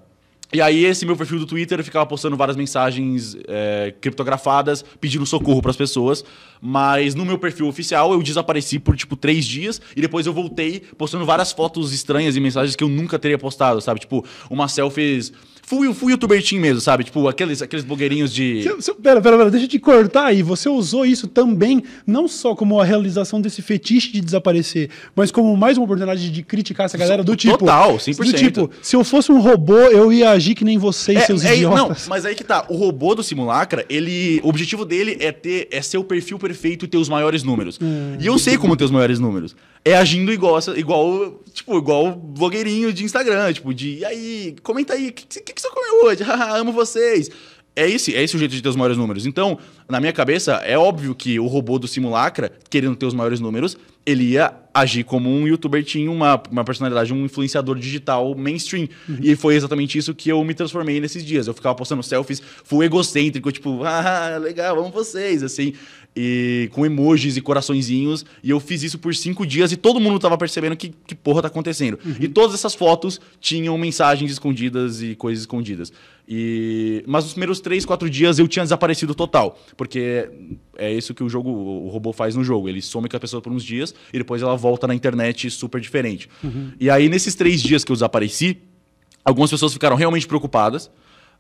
e aí, esse meu perfil do Twitter eu ficava postando várias mensagens é, criptografadas, pedindo socorro pras pessoas. Mas no meu perfil oficial eu desapareci por tipo três dias e depois eu voltei postando várias fotos estranhas e mensagens que eu nunca teria postado, sabe? Tipo, umas selfies. Fui, fui youtuber team mesmo, sabe? Tipo, aqueles, aqueles blogueirinhos de. Se- se- Pera, pera, pera, deixa eu te cortar aí. Você usou isso também, não só como a realização desse fetiche de desaparecer, mas como mais uma oportunidade de criticar essa galera do tipo. Total, 100%. Do tipo, se eu fosse um robô, eu ia agir que nem vocês, seus é, não, idiotas. mas aí que tá. O robô do simulacra, ele. O objetivo dele é ter é ser o perfil perfeito e ter os maiores números. Hum. E eu sei como ter os maiores números. É agindo igual, igual, tipo, igual blogueirinho de Instagram, tipo, de e aí, comenta aí, o que, que, que você comeu hoje? Amo vocês. É esse, é esse o jeito de ter os maiores números. Então, na minha cabeça, é óbvio que o robô do simulacra, querendo ter os maiores números, ele ia agir como um youtuber tinha uma, uma personalidade, um influenciador digital mainstream. E foi exatamente isso que eu me transformei nesses dias. Eu ficava postando selfies full egocêntrico, tipo, ah, legal, vamos vocês, assim. E com emojis e coraçõezinhos. E eu fiz isso por cinco dias e todo mundo tava percebendo que, que porra tá acontecendo. E todas essas fotos tinham mensagens escondidas e coisas escondidas. E... Mas nos primeiros três, quatro dias eu tinha desaparecido total. Porque é isso que o jogo, o robô faz no jogo. Ele some com a pessoa por uns dias e depois ela volta na internet super diferente. E aí, nesses três dias que eu desapareci, algumas pessoas ficaram realmente preocupadas.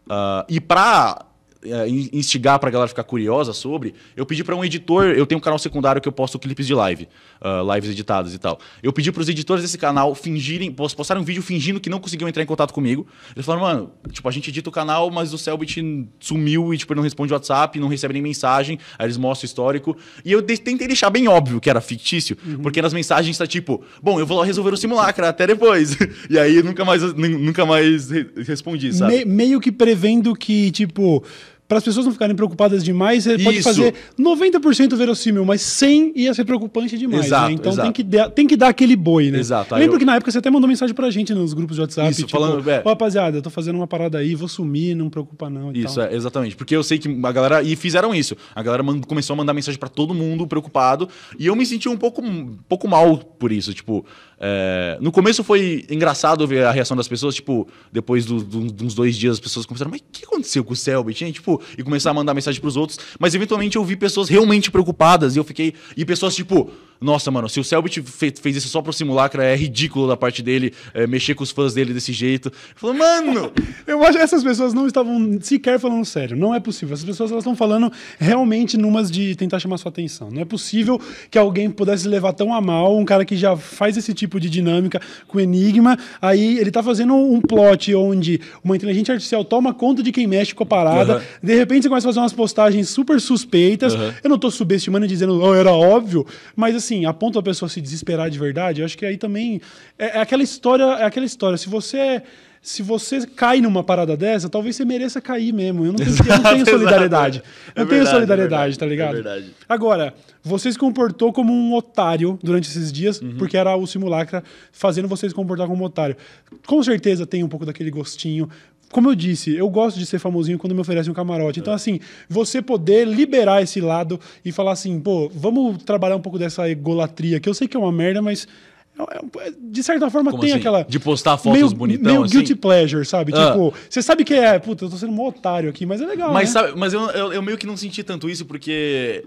Ah, e pra é, in- instigar pra galera ficar curiosa sobre, eu pedi pra um editor, eu tenho um canal secundário que eu posto clipes de live, ah, lives editadas e tal. Eu pedi pros editores desse canal fingirem, pos- postarem um vídeo fingindo que não conseguiam entrar em contato comigo. Eles falaram, mano, tipo, a gente edita o canal, mas o Selbit sumiu e, tipo, ele não responde WhatsApp, não recebe nem mensagem. Aí eles mostram o histórico. E eu de- tentei deixar bem óbvio que era fictício, porque nas mensagens tá tipo, bom, eu vou lá resolver o simulacra, até depois. e aí nunca mais, nu- nunca mais re- respondi, sabe? Me- meio que prevendo que, tipo, para as pessoas não ficarem preocupadas demais, você pode Isso. fazer 90% verossímil, mas 100 ia ser preocupante demais. Exato, né? Então exato. tem que, dar, tem que dar aquele boi, né? Exato, aí lembro eu- que na época você até mandou mensagem pra gente nos grupos de WhatsApp. Isso, tipo, falando, é. "Ô, rapaziada, eu tô fazendo uma parada aí, vou sumir, não preocupa não. e Isso, tal. é, exatamente. Porque eu sei que a galera. E fizeram isso. A galera começou a mandar mensagem pra todo mundo, preocupado. E eu me senti um pouco, um pouco mal por isso. Tipo, é, no começo foi engraçado ver a reação das pessoas. Tipo, depois do- do- de uns dois dias, as pessoas começaram, mas o que aconteceu com o Selbit, hein? Tipo, e começar a mandar mensagem pros outros. Mas eventualmente eu vi pessoas realmente preocupadas. E eu fiquei. E pessoas tipo. Nossa, mano, se o Selbit fe- fez isso só pro simulacra, é ridículo da parte dele é, mexer com os fãs dele desse jeito. Falei, mano, Eu acho que essas pessoas não estavam sequer falando sério. Não é possível. Essas pessoas elas estão falando realmente numas de tentar chamar sua atenção. Não é possível que alguém pudesse levar tão a mal um cara que já faz esse tipo de dinâmica com Enigma. Aí ele tá fazendo um plot onde uma inteligência artificial toma conta de quem mexe com a parada. Aham. De repente você começa a fazer umas postagens super suspeitas. Aham. Eu não tô subestimando e dizendo, oh, era óbvio, mas assim, a ponto da pessoa se desesperar de verdade, eu acho que aí também é, é aquela história, é aquela história. Se você se você cai numa parada dessa, talvez você mereça cair mesmo. Eu não tenho, eu não tenho solidariedade. É não tenho verdade, solidariedade, é tá ligado? é verdade. Agora, você se comportou como um otário durante esses dias, Uhum. porque era o simulacra fazendo você se comportar como um otário. Com certeza tem um pouco daquele gostinho. Como eu disse, eu gosto de ser famosinho quando me oferecem um camarote. É. Então, assim, você poder liberar esse lado e falar assim, pô, vamos trabalhar um pouco dessa egolatria, que eu sei que é uma merda, mas é- é- de certa forma Como tem assim? aquela. De postar fotos meio, bonitão, Meio assim? guilty pleasure, sabe? Ah. Tipo, você sabe que é, puta, eu tô sendo um otário aqui, mas é legal. Mas, né? sabe, mas eu, eu, eu meio que não senti tanto isso porque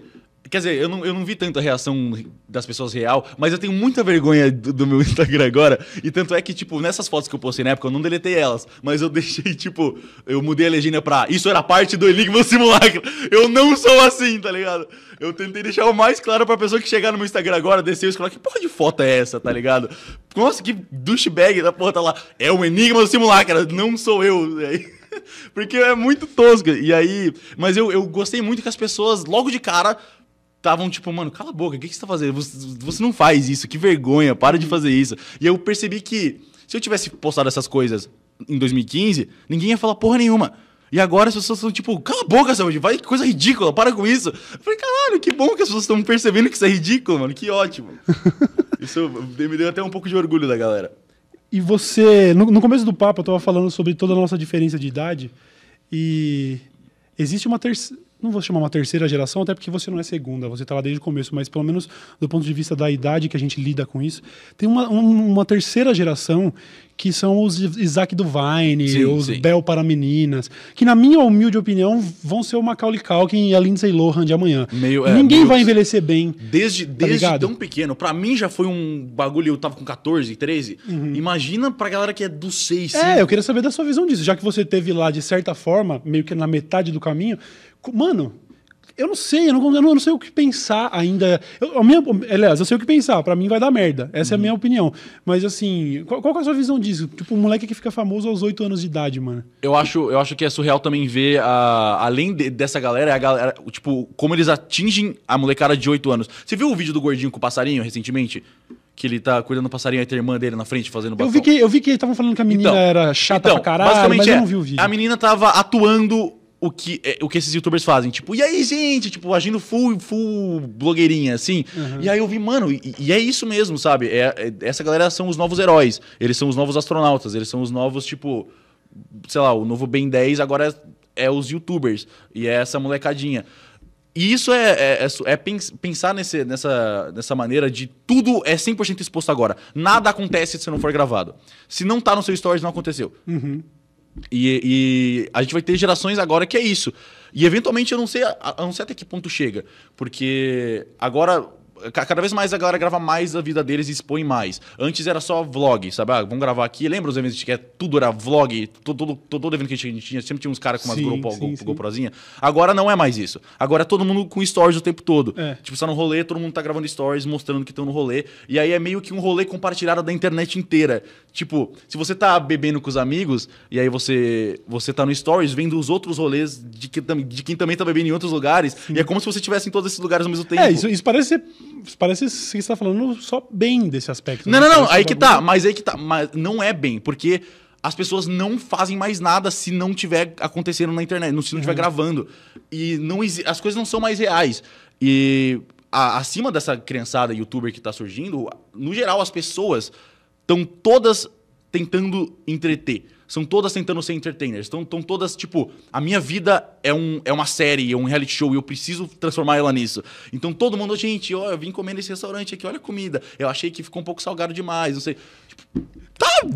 Quer dizer, eu não, eu não vi tanta reação das pessoas real, mas eu tenho muita vergonha do, do, meu Instagram agora. E tanto é que, tipo, nessas fotos que eu postei na época, eu não deletei elas. Mas eu deixei, tipo, eu mudei a legenda pra. Isso era parte do Enigma Simulacro. Eu não sou assim, tá ligado? Eu tentei deixar o mais claro pra pessoa que chegar no meu Instagram agora, descer e falar: que porra de foto é essa, tá ligado? Nossa, que douchebag da porra tá lá. É o Enigma do Simulacro, não sou eu. Porque é muito tosca. E aí. Mas eu, eu gostei muito que as pessoas, logo de cara estavam tipo, mano, cala a boca, o que, que você tá fazendo? Você, você, não faz isso, que vergonha, para de fazer isso. E eu percebi que se eu tivesse postado essas coisas em 2015, ninguém ia falar porra nenhuma. E agora as pessoas estão tipo, cala a boca, saúde, vai que coisa ridícula, para com isso. Eu falei, caralho, que bom que as pessoas estão percebendo que isso é ridículo, mano, que ótimo. isso me deu até um pouco de orgulho da galera. E você, no, no começo do papo, eu tava falando sobre toda a nossa diferença de idade e existe uma terceira não vou chamar uma terceira geração, até porque você não é segunda, você está lá desde o começo, mas pelo menos do ponto de vista da idade que a gente lida com isso, tem uma, uma terceira geração que são os Isaac do Vine, sim, os sim. Bel para meninas, que na minha humilde opinião vão ser o Macaulay Culkin e a Lindsay Lohan de amanhã. Meio, é, Ninguém meio... vai envelhecer bem. Desde, tá desde tão pequeno, para mim já foi um bagulho, eu tava com 14, 13. Uhum. Imagina pra galera que é do 6, É, eu queria saber da sua visão disso, já que você teve lá de certa forma, meio que na metade do caminho, Mano, eu não sei, eu não, eu não sei o que pensar ainda. Eu, a minha, aliás, eu sei o que pensar, para mim vai dar merda. Essa uhum. é a minha opinião. Mas assim, qual, qual é a sua visão disso? Tipo, um moleque que fica famoso aos 8 anos de idade, mano. Eu acho, eu acho que é surreal também ver, a, além de, dessa galera, a galera, tipo, como eles atingem a molecada de 8 anos. Você viu o vídeo do gordinho com o passarinho recentemente? Que ele tá cuidando do passarinho e tem a irmã dele na frente fazendo bafão. Eu vi que, eu vi que estavam falando que a menina então, era chata então, pra caralho, mas é, eu não vi o vídeo. A menina tava atuando o que, é, o que esses youtubers fazem. Tipo, e aí, gente? Tipo, agindo full, full blogueirinha, assim. Uhum. E aí eu vi, mano, e, e é isso mesmo, sabe? É, é, essa galera são os novos heróis. Eles são os novos astronautas. Eles são os novos, tipo... Sei lá, o novo Ben 10 agora é, é os youtubers. E é essa molecadinha. E isso é, é, é, é pensar nesse, nessa, nessa maneira de tudo é 100% exposto agora. Nada acontece se não for gravado. Se não tá no seu stories, não aconteceu. Uhum. E, e, a gente vai ter gerações agora que é isso. E eventualmente eu não sei, eu não sei até que ponto chega. Porque agora cada vez mais a galera grava mais a vida deles e expõe mais. Antes era só vlog, sabe? Ah, vamos gravar aqui. Lembra os eventos que é, tudo era vlog? Todo, todo, todo evento que a gente tinha, sempre tinha uns caras com umas sim, GoPro, sim, sim. GoProzinha. Agora não é mais isso. Agora é todo mundo com stories o tempo todo. É. Tipo, você tá no rolê, todo mundo tá gravando stories, mostrando que estão no rolê. E aí é meio que um rolê compartilhado da internet inteira. Tipo, se você tá bebendo com os amigos, e aí você, você tá no stories vendo os outros rolês de, que, de quem também tá bebendo em outros lugares. E é como se você estivesse em todos esses lugares ao mesmo tempo. É, isso, isso parece ser parece que você está falando só bem desse aspecto. Não, né? não, não, aí que tá, mas aí que tá, mas não é bem, porque as pessoas não fazem mais nada se não tiver acontecendo na internet, se não estiver uhum. gravando. E não as coisas não são mais reais. E a, acima dessa criançada youtuber que está surgindo, no geral as pessoas estão todas tentando entreter são todas tentando ser entertainers. Estão todas, tipo, a minha vida é, um, é uma série, é um reality show e eu preciso transformar ela nisso. Então todo mundo, gente, ó, eu vim comer nesse restaurante aqui, olha a comida. Eu achei que ficou um pouco salgado demais, não sei. Tipo, tá,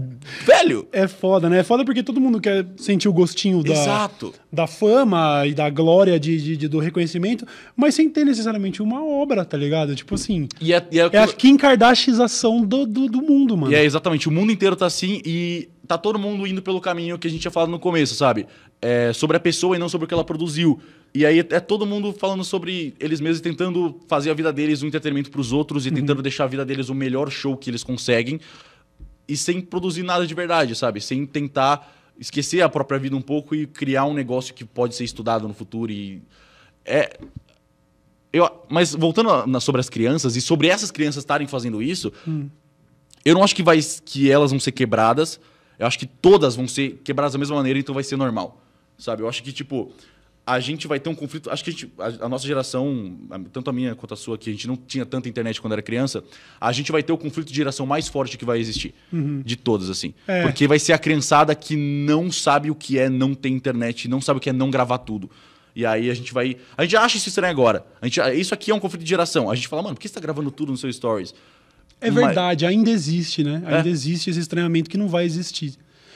velho! É foda, né? É foda porque todo mundo quer sentir o gostinho da, Exato. da fama e da glória de, de, de, do reconhecimento, mas sem ter necessariamente uma obra, tá ligado? Tipo assim. E é, e é, é a Kim Kardashianização do, do, do mundo, mano. E é exatamente, o mundo inteiro tá assim e tá todo mundo indo pelo caminho que a gente tinha falado no começo, sabe? É, sobre a pessoa e não sobre o que ela produziu. E aí é todo mundo falando sobre eles mesmos, tentando fazer a vida deles um entretenimento para os outros e uhum. tentando deixar a vida deles o melhor show que eles conseguem e sem produzir nada de verdade, sabe? Sem tentar esquecer a própria vida um pouco e criar um negócio que pode ser estudado no futuro e é eu, mas voltando na, sobre as crianças e sobre essas crianças estarem fazendo isso, hum. eu não acho que vai que elas vão ser quebradas eu acho que todas vão ser quebradas da mesma maneira, então vai ser normal. Sabe? Eu acho que, tipo, a gente vai ter um conflito. Acho que a, gente, a, a, nossa geração, tanto a minha quanto a sua, que a gente não tinha tanta internet quando era criança, a gente vai ter o conflito de geração mais forte que vai existir. Uhum. De todas, assim. É. Porque vai ser a criançada que não sabe o que é não ter internet, não sabe o que é não gravar tudo. E aí a gente vai. A gente acha isso estranho agora. A gente, isso aqui é um conflito de geração. A gente fala, mano, por que você está gravando tudo no seu stories? É verdade, ainda existe, né? Ainda é. existe esse estranhamento que não vai existir.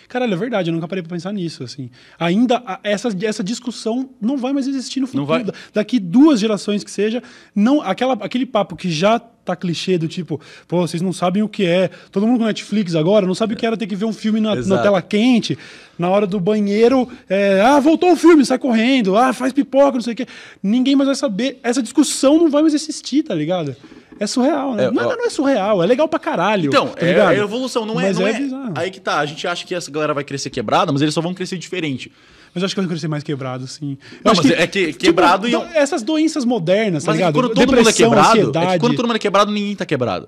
Caralho, é verdade, eu nunca parei pra pensar nisso, assim. Ainda a- essa, essa discussão não vai mais existir no futuro. vai. Da- Daqui duas gerações que seja, não aquela, aquele papo que já tá clichê do tipo, pô, vocês não sabem o que é. Todo mundo com Netflix agora não sabe o que era ter que ver um filme na, na tela quente, na hora do banheiro, é, ah, voltou o filme, sai correndo, ah, faz pipoca, não sei o quê. Ninguém mais vai saber. Essa discussão não vai mais existir, tá ligado? É surreal, né? É, não, ó. não é surreal, é legal pra caralho. Então, tá é, é evolução, não é. Mas não é é. Aí que tá, a gente acha que essa galera vai crescer quebrada, mas eles só vão crescer diferente. Mas eu acho que vai crescer mais quebrado, sim. Eu Não, mas é que quebrado e- do- Essas doenças modernas, tá Mas que ligado? quando todo mundo é Depressão, quebrado, é que quando todo mundo é quebrado, ninguém tá quebrado.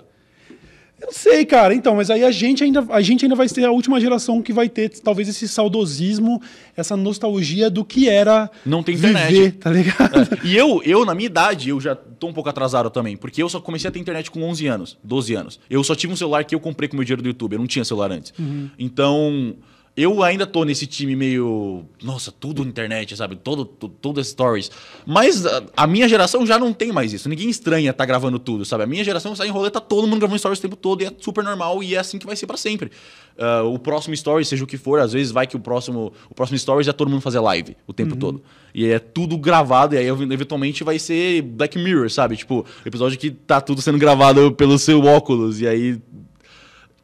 Eu sei, cara. Então, mas aí a gente ainda, a gente ainda vai ser a última geração que vai ter talvez esse saudosismo, essa nostalgia do que era Não tem internet. viver, tá ligado? E eu, eu, na minha idade, eu já tô um pouco atrasado também, porque eu só comecei a ter internet com 11 anos, 12 anos. Eu só tive um celular que eu comprei com o meu dinheiro do YouTube, eu não tinha celular antes. Então, eu ainda tô nesse time meio, nossa, tudo internet, sabe? Todo, tu- tudo é stories. Mas a, a minha geração já não tem mais isso. Ninguém estranha tá gravando tudo, sabe? A minha geração sai em rolê, tá todo mundo gravando stories o tempo todo e é super normal e é assim que vai ser pra sempre. Ah, o próximo story, seja o que for, às vezes vai que o próximo, o próximo stories é todo mundo fazer live o tempo todo. E é tudo gravado, e aí eventualmente vai ser Black Mirror, sabe? Tipo, episódio que tá tudo sendo gravado pelo seu óculos, e aí.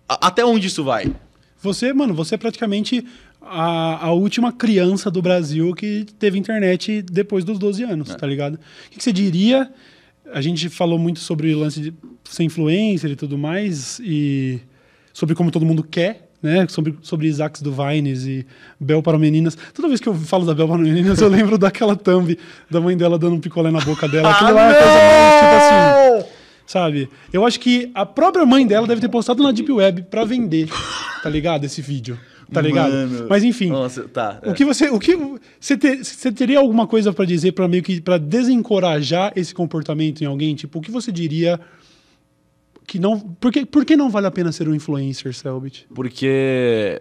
A- até onde isso vai? Você, mano, você é praticamente a, a última criança do Brasil que teve internet depois dos 12 anos, tá ligado? O que, que você diria? A gente falou muito sobre o lance de ser influencer e tudo mais, e sobre como todo mundo quer, né? Sobre, sobre Isaacs do Vines e Bel para Meninas. Toda vez que eu falo da Bel para Meninas, eu lembro daquela thumb da mãe dela dando um picolé na boca dela. Aquilo lá é coisa mais, tipo assim. Sabe? Eu acho que a própria mãe dela deve ter postado na Deep Web pra vender, tá ligado? Esse vídeo. Tá ligado? Mano. Mas enfim. Nossa, tá. O que você, o que você, ter- você teria alguma coisa pra dizer para meio que para desencorajar esse comportamento em alguém? Tipo, o que você diria que não, por que, por que não vale a pena ser um influencer, Selbit? Porque.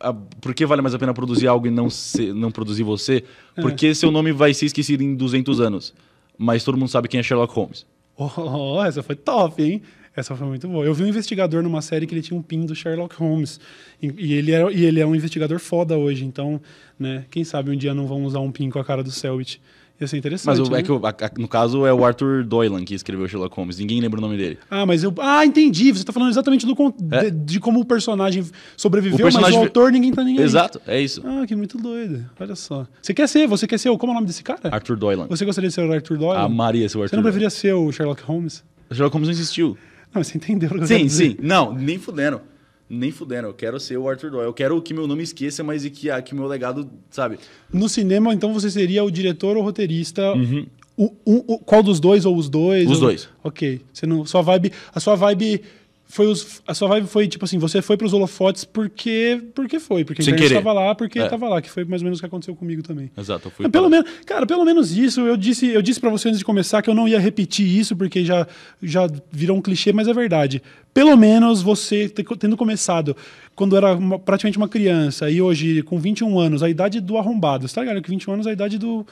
a- por que vale mais a pena produzir algo e não, ser- não produzir você? É. Porque seu nome vai ser esquecido em 200 anos. Mas todo mundo sabe quem é Sherlock Holmes. Oh, essa foi top, hein? Essa foi muito boa. Eu vi um investigador numa série que ele tinha um pin do Sherlock Holmes. E, e ele, era, e ele é um investigador foda hoje. Então, né, quem sabe um dia não vão usar um pin com a cara do Selbit. Ia ser interessante. Mas o- né? é que o- a- a- no caso é o Arthur Doylan que escreveu Sherlock Holmes. Ninguém lembra o nome dele. Ah, mas eu. Ah, entendi. Você tá falando exatamente do É. de, de como o personagem sobreviveu, O personagem mas o autor ninguém tá ninguém. Exato, é isso. Ah, que muito doido. Olha só. Você quer ser? Você quer ser o. Como é o nome desse cara? Arthur Doylan. Você gostaria de ser o Arthur Doyle? A Maria, seu Você Arthur. não Doylan. preferia ser o Sherlock Holmes? Sherlock Holmes não existiu. Não, você entendeu o que eu Sim, sim. Não, nem fudendo. Nem fudendo. Eu quero ser o Arthur Doyle. Eu quero que meu nome esqueça, mas e que, a- que meu legado, sabe? No cinema, então, você seria o diretor ou roteirista. O, um- o- qual dos dois ou os dois? Uhum. Os Ou- dois. Ok. Você não, sua vibe, a sua vibe foi os, a sua vibe foi tipo assim, você foi pros holofotes porque porque foi, porque a Sem internet querer. estava lá, porque É. estava lá, que foi mais ou menos o que aconteceu comigo também. Exato, eu fui. Mas pelo para- menos, cara, pelo menos isso. Eu disse, eu disse para você antes de começar que eu não ia repetir isso porque já já virou um clichê, mas é verdade. Pelo menos você te- tendo começado quando era uma- praticamente uma criança e hoje com 21 anos, a idade do arrombado. Você tá ligado que 21 anos é a idade do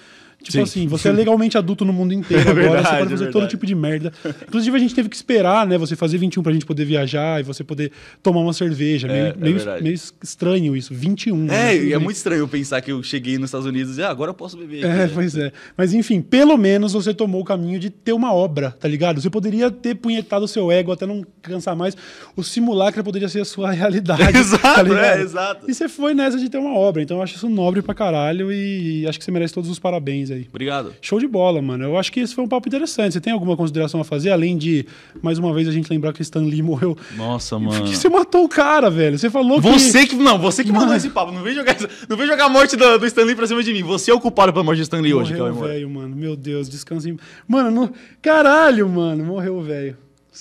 Tipo Sim. assim, você é legalmente adulto no mundo inteiro É agora, verdade, você pode é fazer todo verdade. tipo de merda. Inclusive, a gente teve que esperar, né? Você fazer 21 pra gente poder viajar e você poder tomar uma cerveja. É, meio, é meio, meio estranho isso, 21. né? É, e é muito estranho eu pensar que eu cheguei nos Estados Unidos e ah, agora eu posso beber. É, aqui, né? pois é. Mas enfim, pelo menos você tomou o caminho de ter uma obra, tá ligado? Você poderia ter punhetado o seu ego até não cansar mais. O simulacro poderia ser a sua realidade. Exato, tá é, exato. E você foi nessa de ter uma obra. Então eu acho isso nobre pra caralho e acho que você merece todos os parabéns aí. Obrigado. Show de bola, mano. Eu acho que esse foi um papo interessante. Você tem alguma consideração a fazer, além de, mais uma vez, a gente lembrar que Stan Lee morreu? Nossa, Porque mano. você matou o cara, velho. Você falou que. Você que. Não, você que mandou Mano. esse papo. Não vem jogar, não vem jogar a morte do, do Stanley pra cima de mim. Você é o culpado pela morte do Stanley hoje, Morreu Cauê o Moura. velho, mano. Meu Deus, descansa em... Mano, no... caralho, mano. Morreu o velho.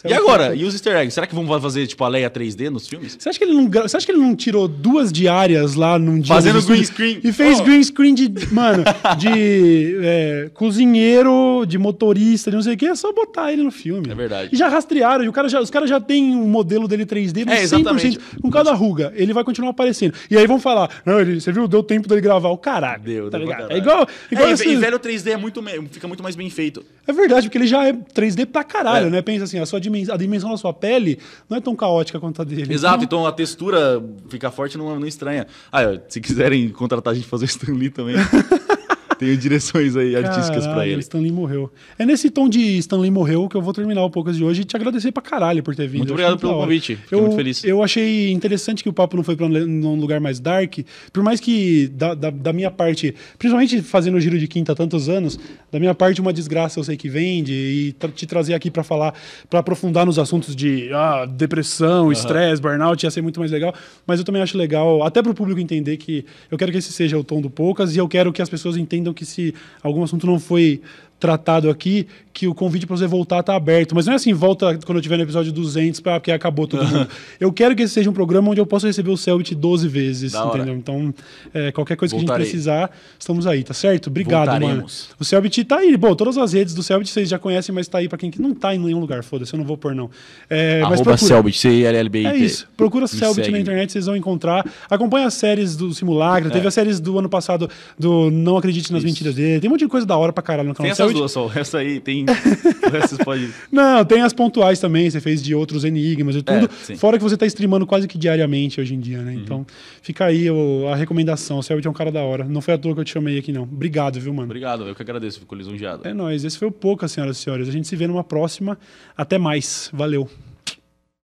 E é um agora? E os easter eggs? Será que vão fazer, tipo, a Leia 3D nos filmes? Você acha, que ele não, você acha que ele não tirou duas diárias lá num dia? Fazendo green screen. E fez Oh. green screen de, mano, de é, cozinheiro, de motorista, de não sei o que. É só botar ele no filme. É verdade. E já rastrearam. E o cara já, os caras já têm um modelo dele 3D É, 100%. exatamente. Com cada ruga. Ele vai continuar aparecendo. E aí vão falar, não, ele, você viu? Deu tempo dele gravar. O caralho. Deu, tá deu ligado? É igual... igual É, e- esses- e velho 3D é muito, fica muito mais bem feito. É verdade, porque ele já é 3D pra caralho, É. né? Pensa assim, a sua dimensão, a dimensão da sua pele não é tão caótica quanto a dele. Exato, então, então a textura fica forte não, não estranha. Ah, se quiserem contratar a gente fazer o Stanley também. Tenho direções aí artísticas para ele. Stanley morreu. É nesse tom de Stanley morreu que eu vou terminar o Poucas de hoje e te agradecer pra caralho por ter vindo. Muito obrigado pelo convite. Fiquei eu, muito feliz. Eu achei interessante que o papo não foi pra um lugar mais dark. Por mais que, da, da, da minha parte, principalmente fazendo o giro de quinta há tantos anos, da minha parte, uma desgraça eu sei que vende e te trazer aqui para falar, para aprofundar nos assuntos de ah, depressão, estresse, uhum. burnout, ia ser muito mais legal. Mas eu também acho legal, até para o público entender que eu quero que esse seja o tom do Poucas e eu quero que as pessoas entendam que se algum assunto não foi tratado aqui, que o convite para você voltar está aberto. Mas não é assim, volta quando eu tiver no episódio 200, porque acabou todo mundo. eu quero que esse seja um programa onde eu possa receber o Selbit 12 vezes, da entendeu? Hora. Então, é, qualquer coisa Voltarei. que a gente precisar, estamos aí, tá certo? Obrigado, Voltaremos. mano. O Selbit tá aí. Bom, todas as redes do Selbit vocês já conhecem, mas tá aí para quem não tá em nenhum lugar, foda-se, eu não vou pôr não. É, Arroba. Selbit, C-I-L-L-B-I-T. É isso. Procura Selbit na internet, vocês vão encontrar. Acompanha as séries do Simulacra, é. teve as séries do ano passado do Não Acredite nas isso. Mentiras dele. Tem um monte de coisa da hora pra caralho no canal. Tem essas duas só, essa aí tem. pode... Não, tem as pontuais também, você fez de outros enigmas e tudo. É, fora que você está streamando quase que diariamente hoje em dia, né? Uhum. Então, fica aí o, a recomendação. O Selbit é um cara da hora. Não foi à toa que eu te chamei aqui, não. Obrigado, viu, mano? Obrigado, eu que agradeço, fico lisonjeado. É nóis. Esse foi o Pouca, senhoras e senhores. A gente se vê numa próxima. Até mais. Valeu.